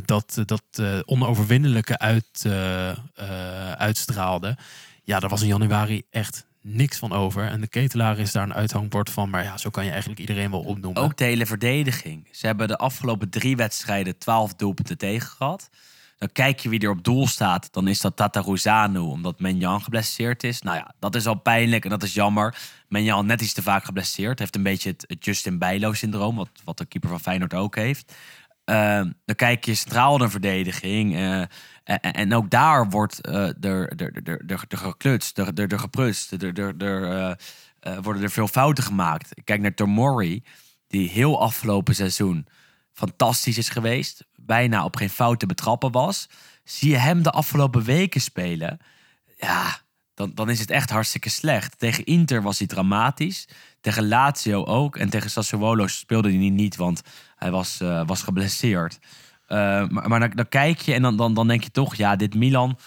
dat, dat onoverwinnelijke uit, uitstraalde. Ja, daar was in januari echt niks van over. En de ketelaar is daar een uithangbord van. Maar ja, zo kan je eigenlijk iedereen wel opnoemen. Ook de hele verdediging. Ze hebben de afgelopen drie wedstrijden 12 doelpunten tegen gehad. Dan kijk je wie er op doel staat. Dan is dat Tata Ruzanu, omdat Menjan geblesseerd is. Nou ja, dat is al pijnlijk en dat is jammer. Menjan net iets te vaak geblesseerd. Heeft een beetje het, Justin Bijlo-syndroom, wat, wat de keeper van Feyenoord ook heeft. Ehm, dan kijk je centraal naar verdediging. eh, en, ook daar wordt eh, er, er, er, geklutst, er, er, er geprutst. Er, er, eh, eh, worden er veel fouten gemaakt. Ik kijk naar Tomori, die heel afgelopen seizoen fantastisch is geweest. Bijna op geen fout te betrappen was. Zie je hem de afgelopen weken spelen. ja, dan, dan is het echt hartstikke slecht. Tegen Inter was hij dramatisch. Tegen Lazio ook. En tegen Sassuolo speelde hij niet, want hij was, uh, was geblesseerd. Uh, maar, maar dan, dan, kijk je en dan, dan, dan denk je toch, ja, dit Milan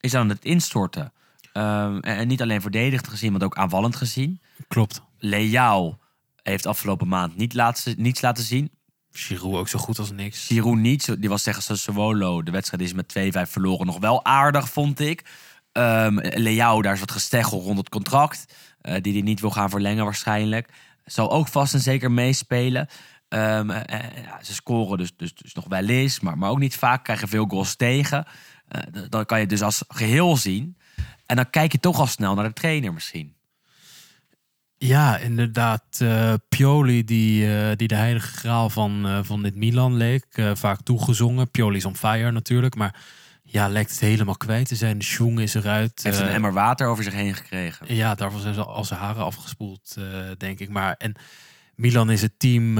is aan het instorten. Uh, en niet alleen verdedigd gezien, maar ook aanvallend gezien. Klopt. Leao heeft afgelopen maand niet laten, niets laten zien. Giroud ook zo goed als niks. Giroud niet. Die was tegen Sassuolo. De wedstrijd is met 2-5 verloren. Nog wel aardig, vond ik. Um, Leao, daar is wat gesteggel rond het contract. Uh, die hij niet wil gaan verlengen waarschijnlijk. Zal ook vast en zeker meespelen. Um, uh, ja, ze scoren dus, dus, dus nog wel eens, maar, maar ook niet vaak. Krijgen veel goals tegen. Uh, dan kan je dus als geheel zien. En dan kijk je toch al snel naar de trainer misschien. Ja, inderdaad. Uh, Pioli, die, uh, die de heilige graal van, uh, van dit Milan leek. vaak toegezongen. Pioli is on fire natuurlijk. Maar ja, lijkt het helemaal kwijt te zijn. De schoen is eruit. Heeft een emmer water over zich heen gekregen. Ja, daarvan zijn ze al zijn haren afgespoeld, denk ik. Maar en Milan is het team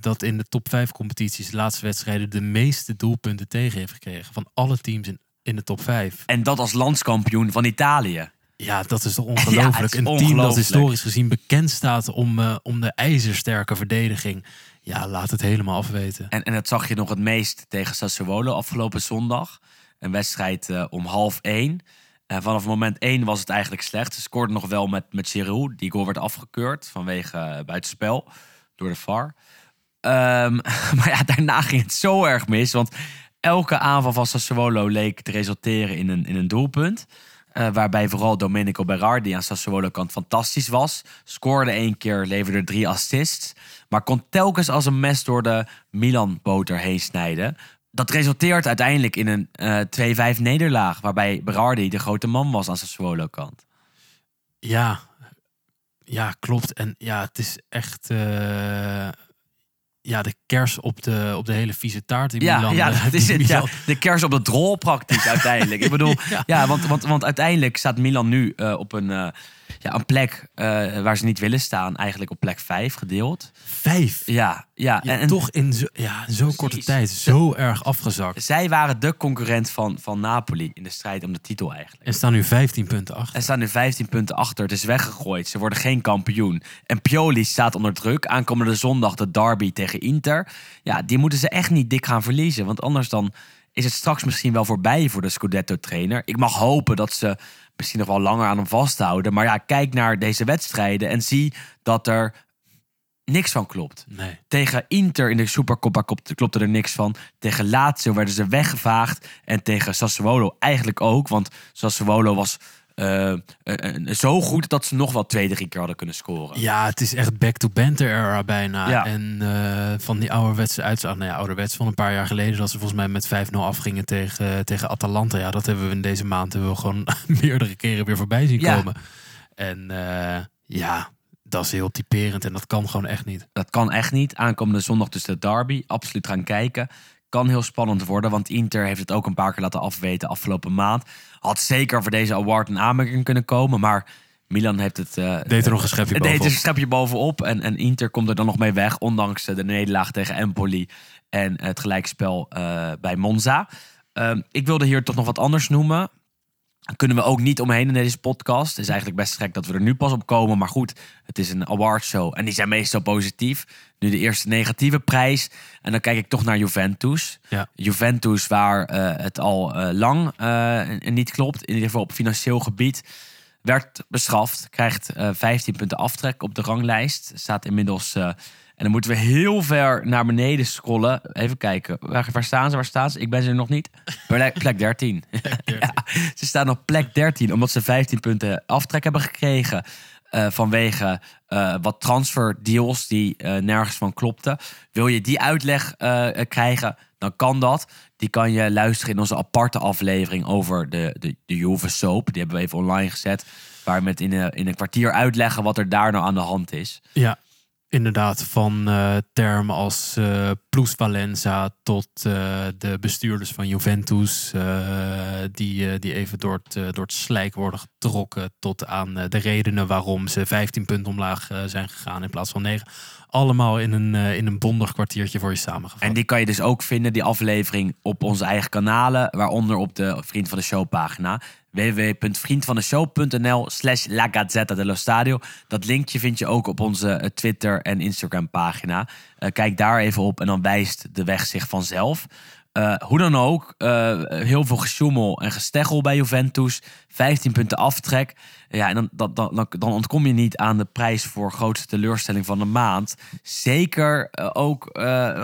dat in de top 5 competities de laatste wedstrijden de meeste doelpunten tegen heeft gekregen. Van alle teams in, in de top 5. En dat als landskampioen van Italië. Ja, dat is toch ongelooflijk. Ja, een team dat historisch gezien bekend staat om, uh, om de ijzersterke verdediging. Ja, laat het helemaal afweten. En, en dat zag je nog het meest tegen Sassuolo afgelopen zondag. Een wedstrijd uh, om half één. En vanaf moment één was het eigenlijk slecht. Ze scoorden nog wel met, met Giroud. Die goal werd afgekeurd vanwege uh, buitenspel door de VAR. Um, maar ja, daarna ging het zo erg mis. Want elke aanval van Sassuolo leek te resulteren in een, in een doelpunt. Uh, waarbij vooral Domenico Berardi aan Sassuolo kant fantastisch was. Scoorde één keer, leverde drie assists. Maar kon telkens als een mes door de Milan-boter heen snijden. Dat resulteert uiteindelijk in een uh, 2-5 nederlaag. Waarbij Berardi de grote man was aan Sassuolo kant. Ja, ja, klopt. En ja, het is echt... Uh ja, de kers op de, op de hele vieze taart in ja, Milan. Ja, uh, dat is het. Ja, de kers op de drol praktisch uiteindelijk. Ik bedoel, ja, Ja. want, want, want uiteindelijk staat Milan nu uh, op een, ja, een plek waar ze niet willen staan. Eigenlijk op plek 5 gedeeld. Vijf? Ja, ja. En, en toch in zo, ja, zo'n korte tijd zo erg afgezakt. zij waren de concurrent van, van Napoli in de strijd om de titel eigenlijk. En staan nu 15 punten achter. En staan nu 15 punten achter. Het is weggegooid. Ze worden geen kampioen. En Pioli staat onder druk. Aankomende zondag de derby tegen Inter. Ja, die moeten ze echt niet dik gaan verliezen. Want anders dan is het straks misschien wel voorbij voor de Scudetto-trainer. Ik mag hopen dat ze misschien nog wel langer aan hem vasthouden. Maar ja, kijk naar deze wedstrijden en zie dat er niks van klopt. Nee. Tegen Inter in de Supercoppa klopte er niks van. Tegen Lazio werden ze weggevaagd. En tegen Sassuolo eigenlijk ook. Want Sassuolo was uh, uh, uh, zo goed dat ze nog wel twee, drie keer hadden kunnen scoren. Ja, het is echt back to banter era bijna. Ja. En van die ouderwetse uitslag, nou ja, ouderwets van een paar jaar geleden, dat ze volgens mij met 5-0 afgingen tegen, tegen Atalanta. Ja, dat hebben we in deze maand hebben we gewoon meerdere keren weer voorbij zien Ja. komen. En ja, dat is heel typerend en dat kan gewoon echt niet. Dat kan echt niet. Aankomende zondag dus de derby. Absoluut gaan kijken. Kan heel spannend worden, want Inter heeft het ook een paar keer laten afweten afgelopen maand. Had zeker voor deze award een aanmerking kunnen komen, maar Milan heeft het... Uh, Deed er nog een schepje deed bovenop. een schepje bovenop. En, en Inter komt er dan nog mee weg, ondanks eh, de nederlaag tegen Empoli en het gelijkspel uh, bij Monza. Uh, ik wilde hier toch nog wat anders noemen. Kunnen we ook niet omheen in deze podcast. Het is eigenlijk best gek dat we er nu pas op komen. Maar goed, het is een awardshow en die zijn meestal positief. Nu de eerste negatieve prijs. En dan kijk ik toch naar Juventus. Ja. Juventus waar uh, het al uh, lang uh, niet klopt. In ieder geval op financieel gebied. Werd bestraft. Krijgt 15 punten aftrek op de ranglijst. Staat inmiddels... en dan moeten we heel ver naar beneden scrollen. Even kijken. Waar, waar staan ze? Waar staan ze? Ik ben ze er nog niet. Plek, plek 13. ja, ze staan op plek 13 omdat ze 15 punten aftrek hebben gekregen. Uh, vanwege uh, wat transferdeals die uh, nergens van klopten. Wil je die uitleg krijgen, dan kan dat. Die kan je luisteren in onze aparte aflevering over de, de, de Juve Soap. Die hebben we even online gezet. Waar we het in een, in een kwartier uitleggen wat er daar nou aan de hand is. Ja, inderdaad. Van uh, termen als uh, plusvalenza tot uh, de bestuurders van Juventus. die, die even door het, door het slijk worden getrokken. Tot aan de redenen waarom ze 15 punten omlaag zijn gegaan in plaats van 9. Allemaal in een, in een bondig kwartiertje voor je samengevat. En die kan je dus ook vinden, die aflevering, op onze eigen kanalen. Waaronder op de Vriend van de Show pagina www.vriendvandeshow.nl slash dello Stadio. Dat linkje vind je ook op onze eh, Twitter en Instagram pagina. Eh, kijk daar even op en dan wijst de weg zich vanzelf. Eh, hoe dan ook, heel veel gesjoemel en gesteggel bij Juventus. 15 punten aftrek. Ja, en dan, dan, dan, dan ontkom je niet aan de prijs voor grootste teleurstelling van de maand. Zeker ook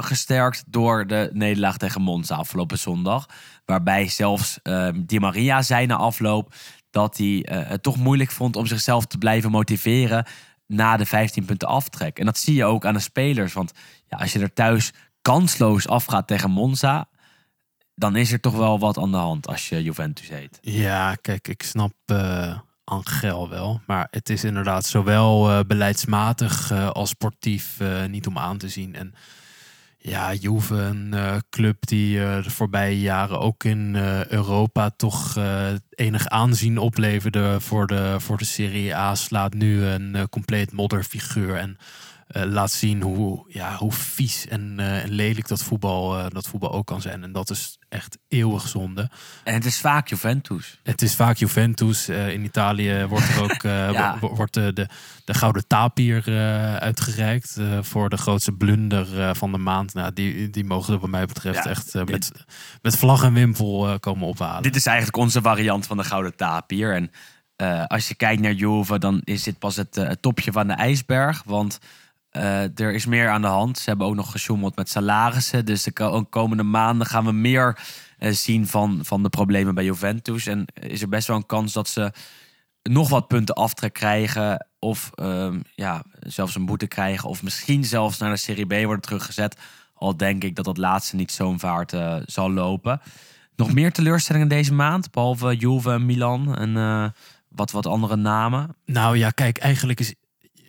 gesterkt door de nederlaag tegen Monza afgelopen zondag. Waarbij zelfs eh, Di Maria zei na afloop dat hij eh, het toch moeilijk vond om zichzelf te blijven motiveren na de 15 punten aftrek. En dat zie je ook aan de spelers. Want ja, als je er thuis kansloos afgaat tegen Monza, dan is er toch wel wat aan de hand als je Juventus heet. Ja, kijk, ik snap eh Angel wel. Maar het is inderdaad zowel eh, beleidsmatig als sportief niet om aan te zien. En ja, Juve, een eh, club die eh, de voorbije jaren ook in eh, Europa toch enig aanzien opleverde voor de, voor de Serie A, slaat nu een compleet modderfiguur. En eh, laat zien hoe, ja, hoe vies en, eh, en lelijk dat voetbal, eh, dat voetbal ook kan zijn. En dat is echt eeuwig zonde. En het is vaak Juventus. Het is vaak Juventus. In Italië wordt er ook Ja. wo- wordt de, de, de gouden tapier uitgereikt voor de grootste blunder van de maand. Nou, die, die mogen wat mij betreft Ja, echt met, met vlag en wimpel komen ophalen. Dit is eigenlijk onze variant van de gouden tapier. En als je kijkt naar Juve, dan is dit pas het, het topje van de ijsberg. Want eh, er is meer aan de hand. Ze hebben ook nog gesjoemeld met salarissen. Dus de ko- komende maanden gaan we meer eh, zien van, van de problemen bij Juventus. En is er best wel een kans dat ze nog wat punten aftrek krijgen. Of ehm, ja, zelfs een boete krijgen. Of misschien zelfs naar de Serie B worden teruggezet. Al denk ik dat dat laatste niet zo'n vaart eh, zal lopen. Nog meer teleurstellingen deze maand, behalve Juve Milan en wat, wat andere namen. Nou ja, kijk, eigenlijk is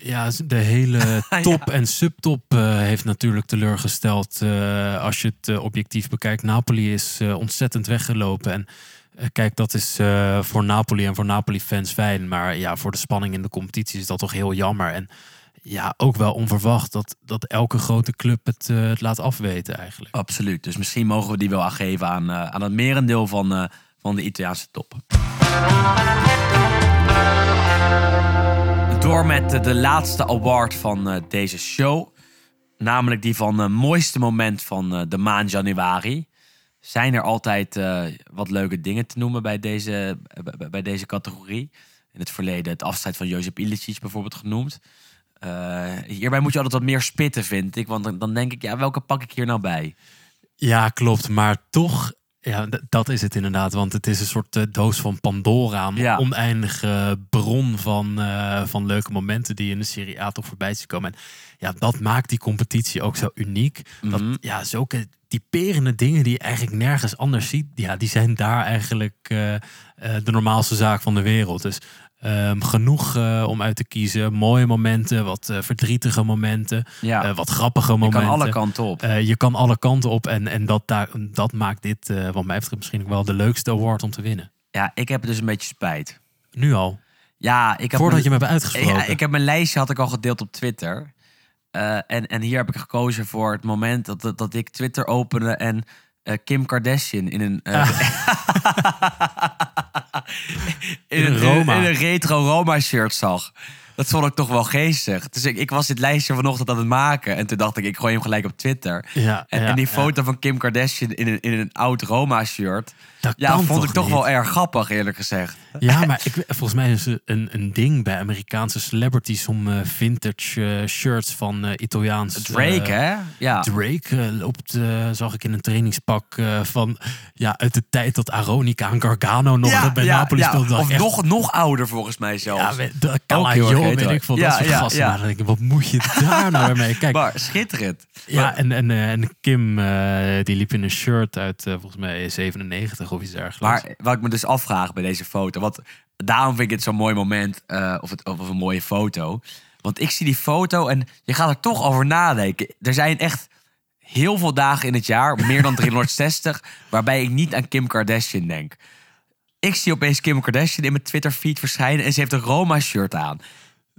ja, de hele top en subtop eh, heeft natuurlijk teleurgesteld. eh, als je het eh, objectief bekijkt. Napoli is ontzettend weggelopen. En kijk, dat is voor Napoli en voor Napoli-fans fijn. Maar ja, voor de spanning in de competitie is dat toch heel jammer. En ja, ook wel onverwacht dat, dat elke grote club het, het laat afweten eigenlijk. Absoluut. Dus misschien mogen we die wel aangeven aan, aan het merendeel van, van de Italiaanse top. Door met de, de laatste award van eh, deze show. Namelijk die van het mooiste moment van eh, de maand januari. Zijn er altijd eh, wat leuke dingen te noemen bij deze, bij- deze categorie. In het verleden het afscheid van Jozef Ilicic bijvoorbeeld genoemd. Eh, hierbij moet je altijd wat meer spitten, vind ik. Want dan, dan denk ik, ja, welke pak ik hier nou bij? Ja, klopt. Maar toch, ja, dat is het inderdaad. Want het is een soort eh, doos van Pandora. Een Ja. oneindige bron van, eh, van leuke momenten die in de Serie A toch voorbij zien komen. En ja, dat maakt die competitie ook zo uniek. Dat, Mhm. ja, zulke typerende dingen die je eigenlijk nergens anders ziet. Ja, die zijn daar eigenlijk eh, de normaalste zaak van de wereld. Dus ehm, genoeg eh, om uit te kiezen. Mooie momenten, wat eh, verdrietige momenten, Ja, eh, wat grappige je momenten. kan alle kanten op. Je kan alle kanten op en, en dat, daar, dat maakt dit, wat mij betreft, misschien ook wel de leukste award om te winnen. Ja, ik heb dus een beetje spijt. Nu al. Ja, ik heb Voordat mijn- je me hebt uitgesproken. Ja, ik heb mijn lijstje had ik al gedeeld op Twitter. En, en hier heb ik gekozen voor het moment dat, dat, dat ik Twitter opende en Kim Kardashian in een, eh, in, een, Roma. in een retro Roma shirt zag. Dat vond ik toch wel geestig. Dus ik, ik was dit lijstje vanochtend aan het maken. En toen dacht ik, ik gooi hem gelijk op Twitter. Ja, En, ja, en die ja. foto van Kim Kardashian in een, in een oud Roma shirt. Dat Ja, kan vond ik toch niet? wel erg grappig, eerlijk gezegd. Ja, maar ik, volgens mij is het een, een ding bij Amerikaanse celebrities om eh, vintage eh, shirts van eh Italiaans. Drake, hè? Ja. Drake loopt, zag ik in een trainingspak van ja, uit de tijd dat Aronica en Gargano nog bij Napoli speelden. Of Echt- nog, nog ouder volgens mij zelfs. ja, weet- de heel weet ik veel. Ja, dat soort ja, gasten. ja. Maar wat moet je daar nou mee? Kijk, maar schitterend. Ja, en, en, eh, en Kim, eh, die liep in een shirt uit eh, volgens mij 97 of iets dergelijks. Maar wat ik me dus afvraag bij deze foto. Want daarom vind ik het zo'n mooi moment. of, het, of een mooie foto. Want ik zie die foto en je gaat er toch over nadenken. Er zijn echt heel veel dagen in het jaar, meer dan 360, waarbij ik niet aan Kim Kardashian denk. Ik zie opeens Kim Kardashian in mijn Twitter feed verschijnen en ze heeft een Roma shirt aan.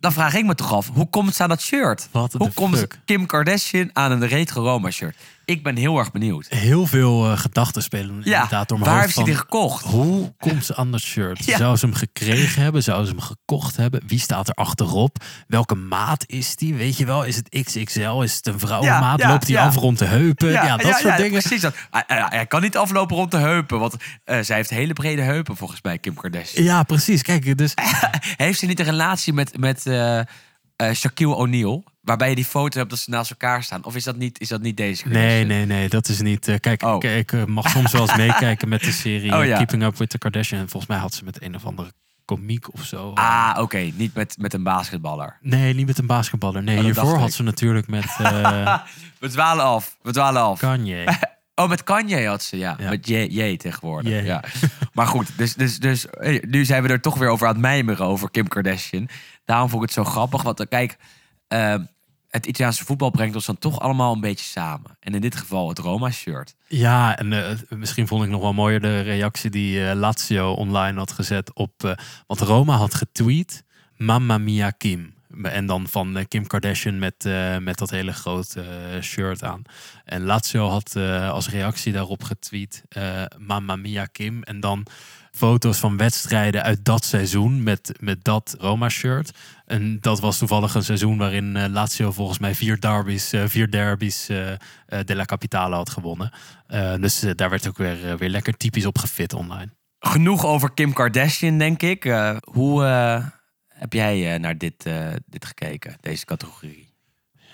Dan vraag ik me toch af, hoe komt ze aan dat shirt? Hoe komt fuck? Kim Kardashian aan een retro Roma shirt? Ik ben heel erg benieuwd. Heel veel eh, gedachten spelen Ja, inderdaad door mijn waar hoofd heeft hij die gekocht? Hoe komt ze aan dat shirt? Ja. Zou ze hem gekregen hebben? Zou ze hem gekocht hebben? Wie staat er achterop? Welke maat is die? Weet je wel, is het XXL? Is het een vrouwenmaat? Ja, Loopt hij af rond de heupen? Ja, dat soort dingen. Precies dat. Hij, kan niet aflopen rond de heupen, want eh, zij heeft hele brede heupen volgens mij, Kim Kardashian. Ja, precies. Kijk, dus Heeft ze niet een relatie met, met eh, Shaquille O'Neal? Waarbij je die foto hebt dat ze naast elkaar staan? Of is dat niet, is dat niet deze Nee, nee, nee, dat is niet. eh, kijk, Oh. ik, ik eh, mag soms wel eens meekijken met de serie Oh, eh, ja. Keeping Up with the Kardashian. En volgens mij had ze met een of andere komiek of zo. Ah, oké. Niet met, met een basketballer. Nee, niet met een basketballer. Nee, Oh, hiervoor had ik. ze natuurlijk met We dwalen af. We dwalen af. Kanye. Oh, met Kanye had ze, ja. Ja. Met J, J tegenwoordig. J. Ja. Maar goed, dus, dus, dus nu zijn we er toch weer over aan het mijmeren over Kim Kardashian. Daarom vond ik het zo grappig. Want kijk, eh, het Italiaanse voetbal brengt ons dan toch allemaal een beetje samen. En in dit geval het Roma-shirt. Ja, en eh, misschien vond ik nog wel mooier de reactie die eh, Lazio online had gezet op. eh, want Roma had getweet: Mamma mia Kim. En dan van Kim Kardashian met, met dat hele grote shirt aan. En Lazio had als reactie daarop getweet: Mamma mia Kim. En dan foto's van wedstrijden uit dat seizoen met, met dat Roma-shirt. En dat was toevallig een seizoen waarin eh, Lazio volgens mij vier derbies, eh, vier derbies eh della Capitale had gewonnen. Dus daar werd ook weer, weer lekker typisch op gefit online. Genoeg over Kim Kardashian, denk ik. Hoe heb jij naar dit, dit gekeken, deze categorie?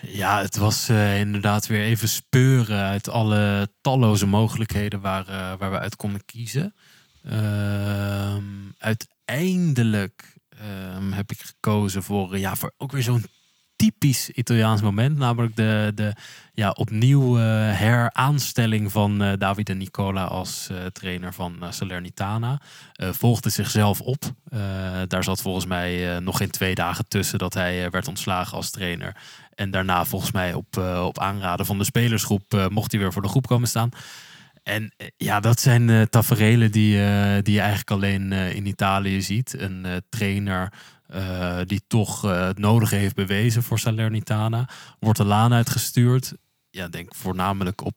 Ja, het was inderdaad weer even speuren uit alle talloze mogelijkheden waar, waar we uit konden kiezen. Ehm, uiteindelijk ehm, heb ik gekozen voor, eh, ja, voor ook weer zo'n typisch Italiaans moment. Namelijk de, de ja, opnieuw eh, heraanstelling van eh Davide Nicola als trainer van Salernitana. Volgde zichzelf op. Daar zat volgens mij nog geen twee dagen tussen dat hij werd ontslagen als trainer. En daarna volgens mij op, op aanraden van de spelersgroep mocht hij weer voor de groep komen staan. En eh, ja, dat zijn eh taferelen die, eh, die je eigenlijk alleen in Italië ziet. Een trainer die toch het nodige heeft bewezen voor Salernitana. Wordt de laan uitgestuurd. Ja, denk voornamelijk op...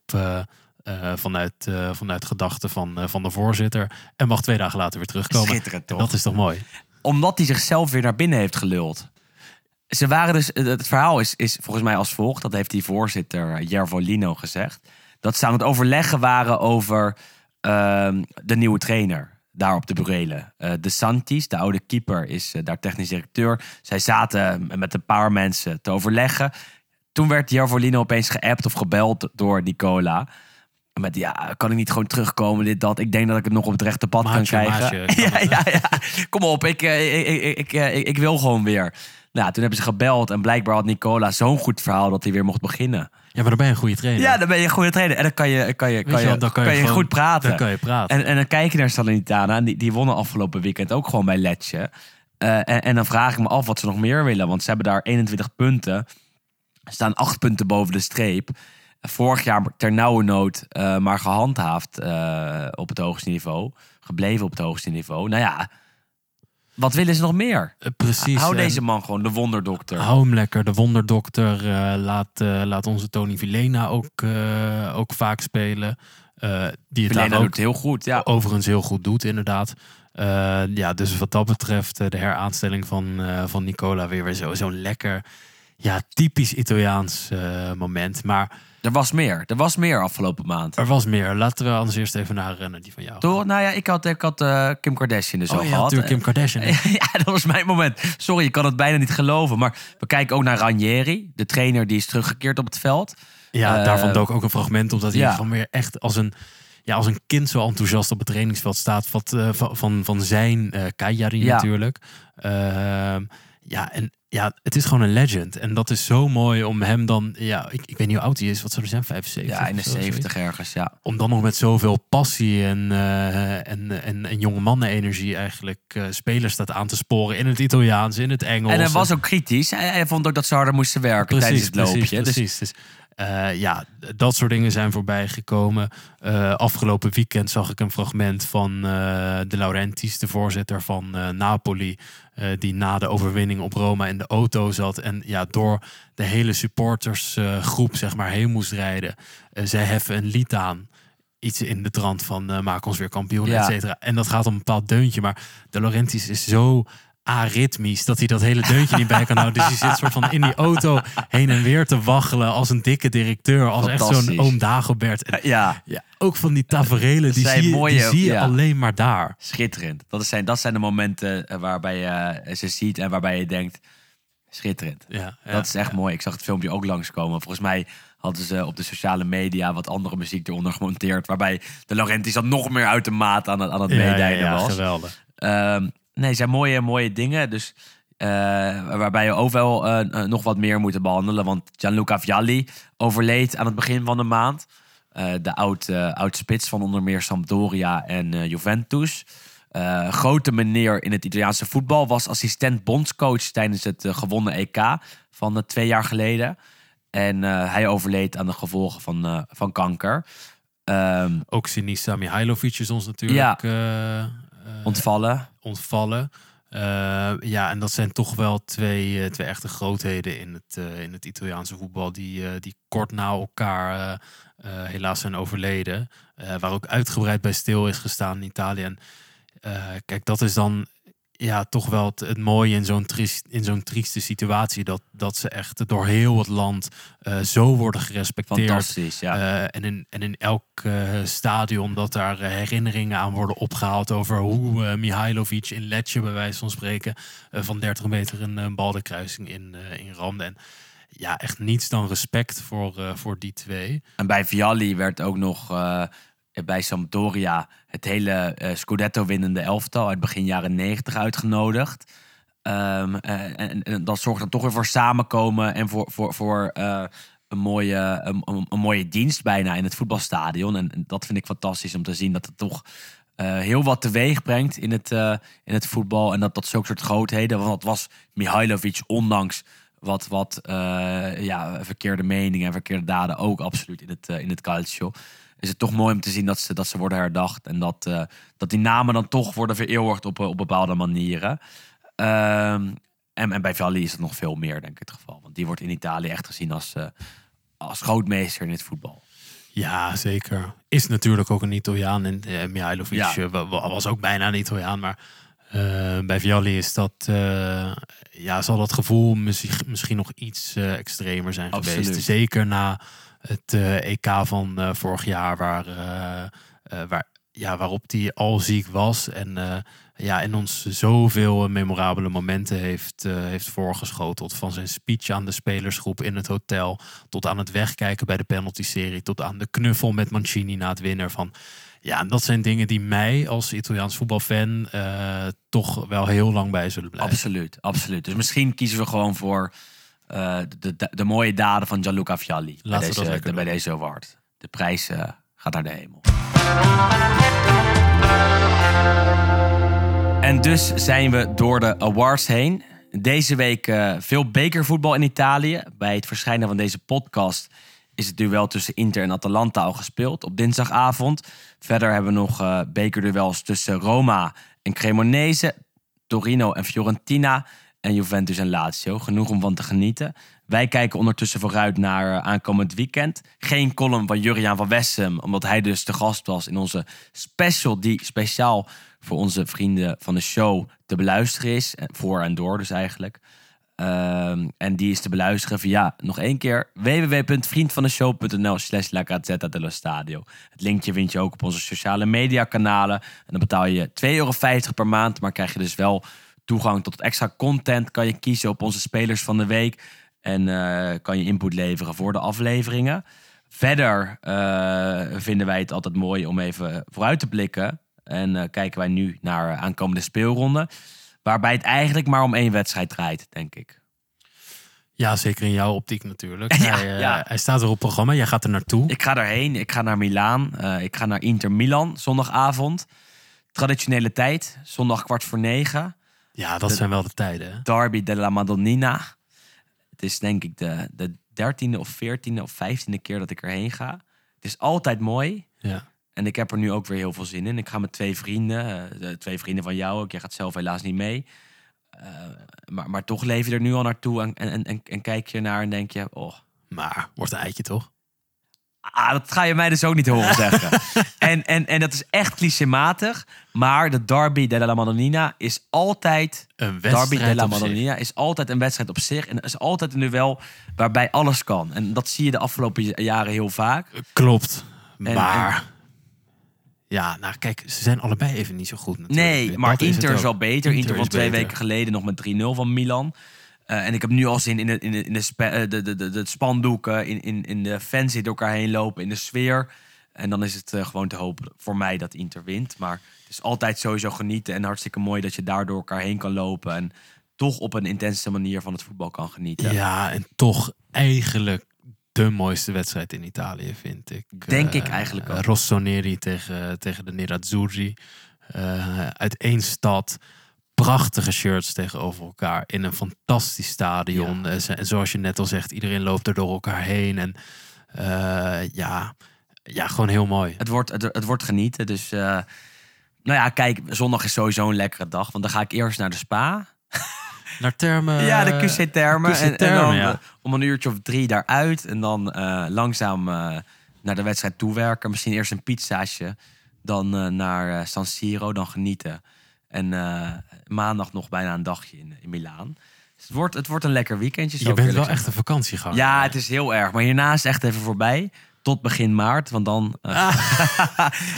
vanuit, vanuit gedachten van, van de voorzitter. En mag twee dagen later weer terugkomen. Schitterend, toch? Dat is toch mooi? Omdat hij zichzelf weer naar binnen heeft geluld. Ze waren dus, het verhaal is, is volgens mij als volgt. Dat heeft die voorzitter Jervolino gezegd. Dat ze aan het overleggen waren over ehm, de nieuwe trainer. Daar op de Burelen. Eh, de Santis, de oude keeper, is eh, daar technisch directeur. Zij zaten met een paar mensen te overleggen. Toen werd Jervolino opeens geappt of gebeld door Nicola. Met ja, kan ik niet gewoon terugkomen, dit, dat. Ik denk dat ik het nog op het rechte pad kan krijgen. maatje, ja, ja, ja. Kom op, ik, eh, ik, ik, eh, ik, ik wil gewoon weer. Nou, toen hebben ze gebeld en blijkbaar had Nicola zo'n goed verhaal dat hij weer mocht beginnen. Ja, maar dan ben je een goede trainer. Ja, dan ben je een goede trainer. En dan kan je, kan je, kan je dan kan je, gewoon- goed praten. Dan kan je praten. En, en dan kijk je naar Salernitana. En die, die wonnen afgelopen weekend ook gewoon bij Letje. Eh, en, en dan vraag ik me af wat ze nog meer willen. Want ze hebben daar 21 punten. Staan 8 punten boven de streep. Vorig jaar ter nauwe nood eh, maar gehandhaafd eh, op het hoogste niveau. Gebleven op het hoogste niveau. Nou ja, wat willen ze nog meer? Eh, Precies. Hou deze man gewoon, de wonderdokter. Hou hem lekker, de wonderdokter. eh, laat, eh, laat onze Tony Vilena ook, ook vaak spelen. Die het doet ook heel goed, ja. overigens heel goed doet, inderdaad. Ja, dus wat dat betreft, de heraanstelling van, van Nicola weer, weer zo- zo'n lekker, ja, typisch Italiaans moment. Maar Er was meer. Er was meer afgelopen maand. er was meer. Laten we anders eerst even naar, eh, naar die van jou. Toch? Nou ja, ik had, ik had eh, Kim Kardashian dus al Oh ja, gehad. natuurlijk Kim Kardashian. ja, dat was mijn moment. Sorry, je kan het bijna niet geloven. Maar we kijken ook naar Ranieri, de trainer die is teruggekeerd op het veld. Ja, Eh, daarvan dook ook een fragment omdat hij ja. gewoon weer echt als een, ja, als een kind zo enthousiast op het trainingsveld staat. Wat, van, van, van zijn Cagliari Ja. natuurlijk. Ehm, ja, en ja, het is gewoon een legend. En dat is zo mooi om hem dan, ja, ik, ik weet niet hoe oud hij is. Wat zou hij zijn? 75? Ja, in de of zo, zoiets? 70 ergens, ja. Om dan nog met zoveel passie en, eh, en, en, en jonge mannen-energie eigenlijk eh, spelers staat aan te sporen in het Italiaans, in het Engels. En hij was ook kritisch. Hij, hij vond ook dat ze harder moesten werken tijdens het loopje. Precies, Dus precies. Dus, Eh, ja, dat soort dingen zijn voorbij gekomen. Afgelopen weekend zag ik een fragment van uh, De Laurentiis, de voorzitter van Napoli, die na de overwinning op Roma in de auto zat en ja, door de hele supportersgroep zeg maar heen moest rijden. zij heffen een lied aan iets in de trant van maak ons weer kampioen, ja. et cetera. En dat gaat om een bepaald deuntje. Maar de Laurentiis is zo aritmisch dat hij dat hele deuntje niet bij kan houden. Dus hij zit soort van in die auto heen en weer te waggelen als een dikke directeur, als echt zo'n oom Dagobert. En, ja. ja. Ook van die taferelen, die zie mooie, die zie je alleen maar daar. Schitterend. Dat zijn, dat zijn de momenten eh, waarbij je eh, ze ziet en waarbij je denkt, schitterend. Ja, dat is echt mooi. Ik zag het filmpje ook langskomen. Volgens mij hadden ze op de sociale media wat andere muziek eronder gemonteerd. Waarbij de Laurentiis dan nog meer uit de maat aan het, aan het meedijden was. geweldig. Um, nee, zijn mooie, mooie dingen. Dus uh, waarbij we ook wel uh, nog wat meer moeten behandelen. Want Gianluca Vialli overleed aan het begin van de maand. Uh, de oud, oud spits van onder meer Sampdoria en Juventus. grote meneer in het Italiaanse voetbal. Was assistent bondscoach tijdens het gewonnen EK van twee jaar geleden. En hij overleed aan de gevolgen van, van kanker. Um, ook Sinisa Mihailovic is ons natuurlijk ja, ontvallen ontvallen. Uh, ja, en dat zijn toch wel twee, uh, twee echte grootheden in het, uh, in het Italiaanse voetbal. Die, die kort na elkaar helaas zijn overleden. waar ook uitgebreid bij stil is gestaan in Italië. Kijk, dat is dan ja, toch wel het, het mooie in zo'n triest, in zo'n trieste situatie. Dat, dat ze echt door heel het land uh, zo worden gerespecteerd. Fantastisch, ja. Uh, en, in, en in elk uh, stadion dat daar herinneringen aan worden opgehaald over hoe Mihailovic in Letje, bij wijze van spreken, van 30 meter een baldenkruising in, in ramde. En ja, echt niets dan respect voor, voor die twee. En bij Vialli werd ook nog bij Sampdoria het hele uh, Scudetto-winnende elftal uit begin jaren 90 uitgenodigd. Um, en, dat zorgt dan toch weer voor samenkomen en voor, voor, voor uh, een, mooie, een, een, mooie dienst bijna in het voetbalstadion. En, dat vind ik fantastisch om te zien dat het toch heel wat teweeg brengt in het, in het voetbal. En dat dat zulke soort grootheden, want dat was Mihailovic ondanks wat, wat ja, verkeerde meningen en verkeerde daden ook absoluut in het, in het calcio is het toch mooi om te zien dat ze, dat ze worden herdacht. En dat, uh, dat die namen dan toch worden vereeuwigd op, op bepaalde manieren. Um, en, en bij Vialli is het nog veel meer, denk ik, het geval. Want die wordt in Italië echt gezien als, uh, als grootmeester in het voetbal. Ja, zeker. Is natuurlijk ook een Italiaan. En uh, Mihailovic ja. was ook bijna een Italiaan. Maar uh, bij Vialli is dat, uh, ja, zal dat gevoel misschien, misschien nog iets uh, extremer zijn Absoluut. geweest. Zeker na het EK e van vorig jaar, waar, waar, ja, waarop hij al ziek was. En ja, en ons zoveel memorabele momenten heeft, heeft voorgeschoteld. Van zijn speech aan de spelersgroep in het hotel. Tot aan het wegkijken bij de penalty-serie. Tot aan de knuffel met Mancini na het winnen van ja, dat zijn dingen die mij als Italiaans voetbalfan toch wel heel lang bij zullen blijven. Absoluut, absoluut. Dus misschien kiezen we gewoon voor uh, de, de, de, mooie daden van Gianluca Fialli Laten bij, deze, de, bij deze award. De prijs uh, gaat naar de hemel. En dus zijn we door de awards heen. Deze week veel bekervoetbal in Italië. Bij het verschijnen van deze podcast is het duel tussen Inter en Atalanta al gespeeld op dinsdagavond. Verder hebben we nog uh, bekerduels tussen Roma en Cremonese, Torino en Fiorentina en Juventus en Lazio. Genoeg om van te genieten. Wij kijken ondertussen vooruit naar uh, aankomend weekend. Geen column van Juriaan van Wessem, omdat hij dus de gast was in onze special die speciaal voor onze vrienden van de show te beluisteren is. Voor en door dus eigenlijk. Um, en die is te beluisteren via, nog één keer, www.vriendvandeshow.nl slash La Gazzetta dello Stadio. Het linkje vind je ook op onze sociale media kanalen. En dan betaal je 2,50 euro per maand, maar krijg je dus wel toegang tot extra content. Kan je kiezen op onze spelers van de week en uh, kan je input leveren voor de afleveringen. Verder uh, vinden wij het altijd mooi om even vooruit te blikken. En uh, kijken wij nu naar aankomende speelronden. Waarbij het eigenlijk maar om één wedstrijd draait, denk ik. Ja, zeker in jouw optiek natuurlijk. Ja, hij, ja. hij, staat er op programma. Jij gaat er naartoe. Ik ga erheen. Ik ga naar Milaan. Ik ga naar Inter Milan zondagavond. Traditionele tijd. Zondag kwart voor negen. Ja, dat de zijn wel de tijden. Hè? Derby della Madonnina. Het is denk ik de, de dertiende of veertiende of vijftiende keer dat ik erheen ga. Het is altijd mooi. Ja. En ik heb er nu ook weer heel veel zin in. Ik ga met twee vrienden, eh, de twee vrienden van jou ook. Jij gaat zelf helaas niet mee. Eh, maar, maar toch leef je er nu al naartoe en, en, en, en kijk je naar en denk je... Oh, Maar wordt een eitje toch? Ah, dat ga je mij dus ook niet horen zeggen. en, en, en dat is echt clichématig. Maar de Derby della Madonnina is altijd... Een Derby della. Madonnina is altijd een wedstrijd op zich. En is altijd een duel waarbij alles kan. En dat zie je de afgelopen jaren heel vaak. Klopt. En- maar... Ja, nou kijk, ze zijn allebei even niet zo goed natuurlijk. Nee, maar Dat Inter is wel beter. Inter, van twee beter. weken geleden nog met 3-0 van Milan. Eh, en ik heb nu al zin in de, in de, in de, spe- eh, de, de, de, de spandoeken, in, in, in de fans die door elkaar heen lopen, in de sfeer. En dan is het eh, gewoon te hopen voor mij dat Inter wint. Maar het is altijd sowieso genieten en hartstikke mooi dat je daar door elkaar heen kan lopen. En toch op een intense manier van het voetbal kan genieten. Ja, en toch eigenlijk de mooiste wedstrijd in Italië, vind ik. Denk ik eigenlijk ook. Rossoneri tegen, tegen de Nerazzurri. Uit één stad. Prachtige shirts tegenover elkaar. In een fantastisch stadion. En zoals je net al zegt, iedereen loopt er door elkaar heen. En eh, ja, ja, gewoon heel mooi. Het, wordt, het, het wordt genieten. Dus, eh, nou ja, kijk, zondag is sowieso een lekkere dag. Want dan ga ik eerst naar de spa. Naar termen. Ja, de QC-termen. QC En, dan ja. eh, om een uurtje of drie daaruit. En dan langzaam naar de wedstrijd toewerken. Misschien eerst een pizzaatje. Dan naar San Siro, dan genieten. En eh, maandag nog bijna een dagje in, in Milaan. Dus het, wordt, het wordt een lekker weekendje. Je bent wel echt een vakantieganger. Ja, het is heel erg. Maar hierna is het echt even voorbij. Tot begin maart. Want dan, eh, Ah.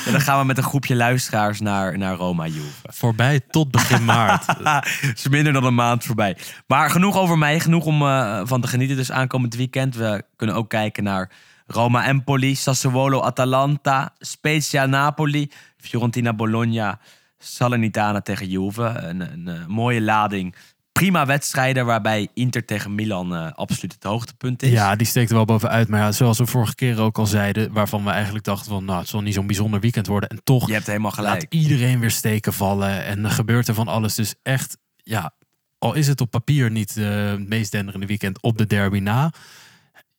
ja, dan gaan we met een groepje luisteraars naar, naar Roma Juve. Voorbij tot begin maart. Het is minder dan een maand voorbij. Maar genoeg over mij, genoeg om eh, van te genieten. Dus aankomend weekend. We kunnen ook kijken naar Roma Empoli, Sassuolo Atalanta, Spezia Napoli, Fiorentina Bologna, Salernitana tegen Juve. Een, een, eh, mooie lading. Prima wedstrijden waarbij Inter tegen Milan eh, absoluut het hoogtepunt is. Ja, die steekt er wel bovenuit. Maar ja, zoals we vorige keer ook al zeiden, waarvan we eigenlijk dachten van, nou, het zal niet zo'n bijzonder weekend worden. En toch Je hebt helemaal laat gelijk. iedereen weer steken vallen en er gebeurt er van alles. Dus echt, ja, al is het op papier niet eh, het meest denderende weekend op de derby na.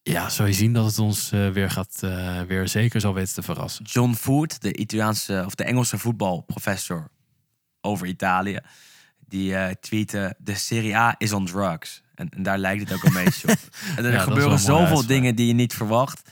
Ja, zou je zien dat het ons weer gaat, weer zeker zal weten te verrassen. John Food, de Italiaanse of de Engelse voetbalprofessor over Italië, die eh tweette: De Serie A is on drugs. En, en daar lijkt het ook een beetje op. En er gebeuren zoveel dingen die je niet verwacht.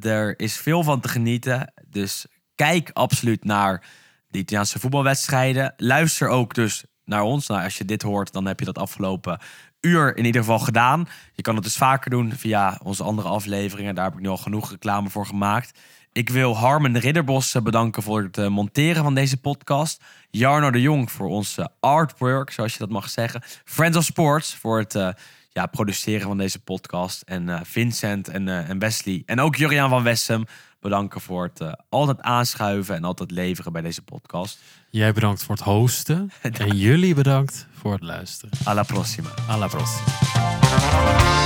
Er is veel van te genieten. Dus kijk absoluut naar de Italiaanse voetbalwedstrijden. Luister ook dus naar ons. Nou, als je dit hoort, dan heb je dat afgelopen uur in ieder geval gedaan. Je kan het dus vaker doen via onze andere afleveringen. Daar heb ik nu al genoeg reclame voor gemaakt. Ik wil Harmen Ridderbos eh, bedanken voor het eh, monteren van deze podcast. Jarno de Jong voor onze artwork, zoals je dat mag zeggen. Friends of Sports voor het eh, ja, produceren van deze podcast. En eh, Vincent en, eh, en Wesley en ook Juriaan van Wessem bedanken voor het eh, altijd aanschuiven en altijd leveren bij deze podcast. Jij bedankt voor het hosten en jullie bedankt voor het luisteren. Alla prossima. Alla prossima.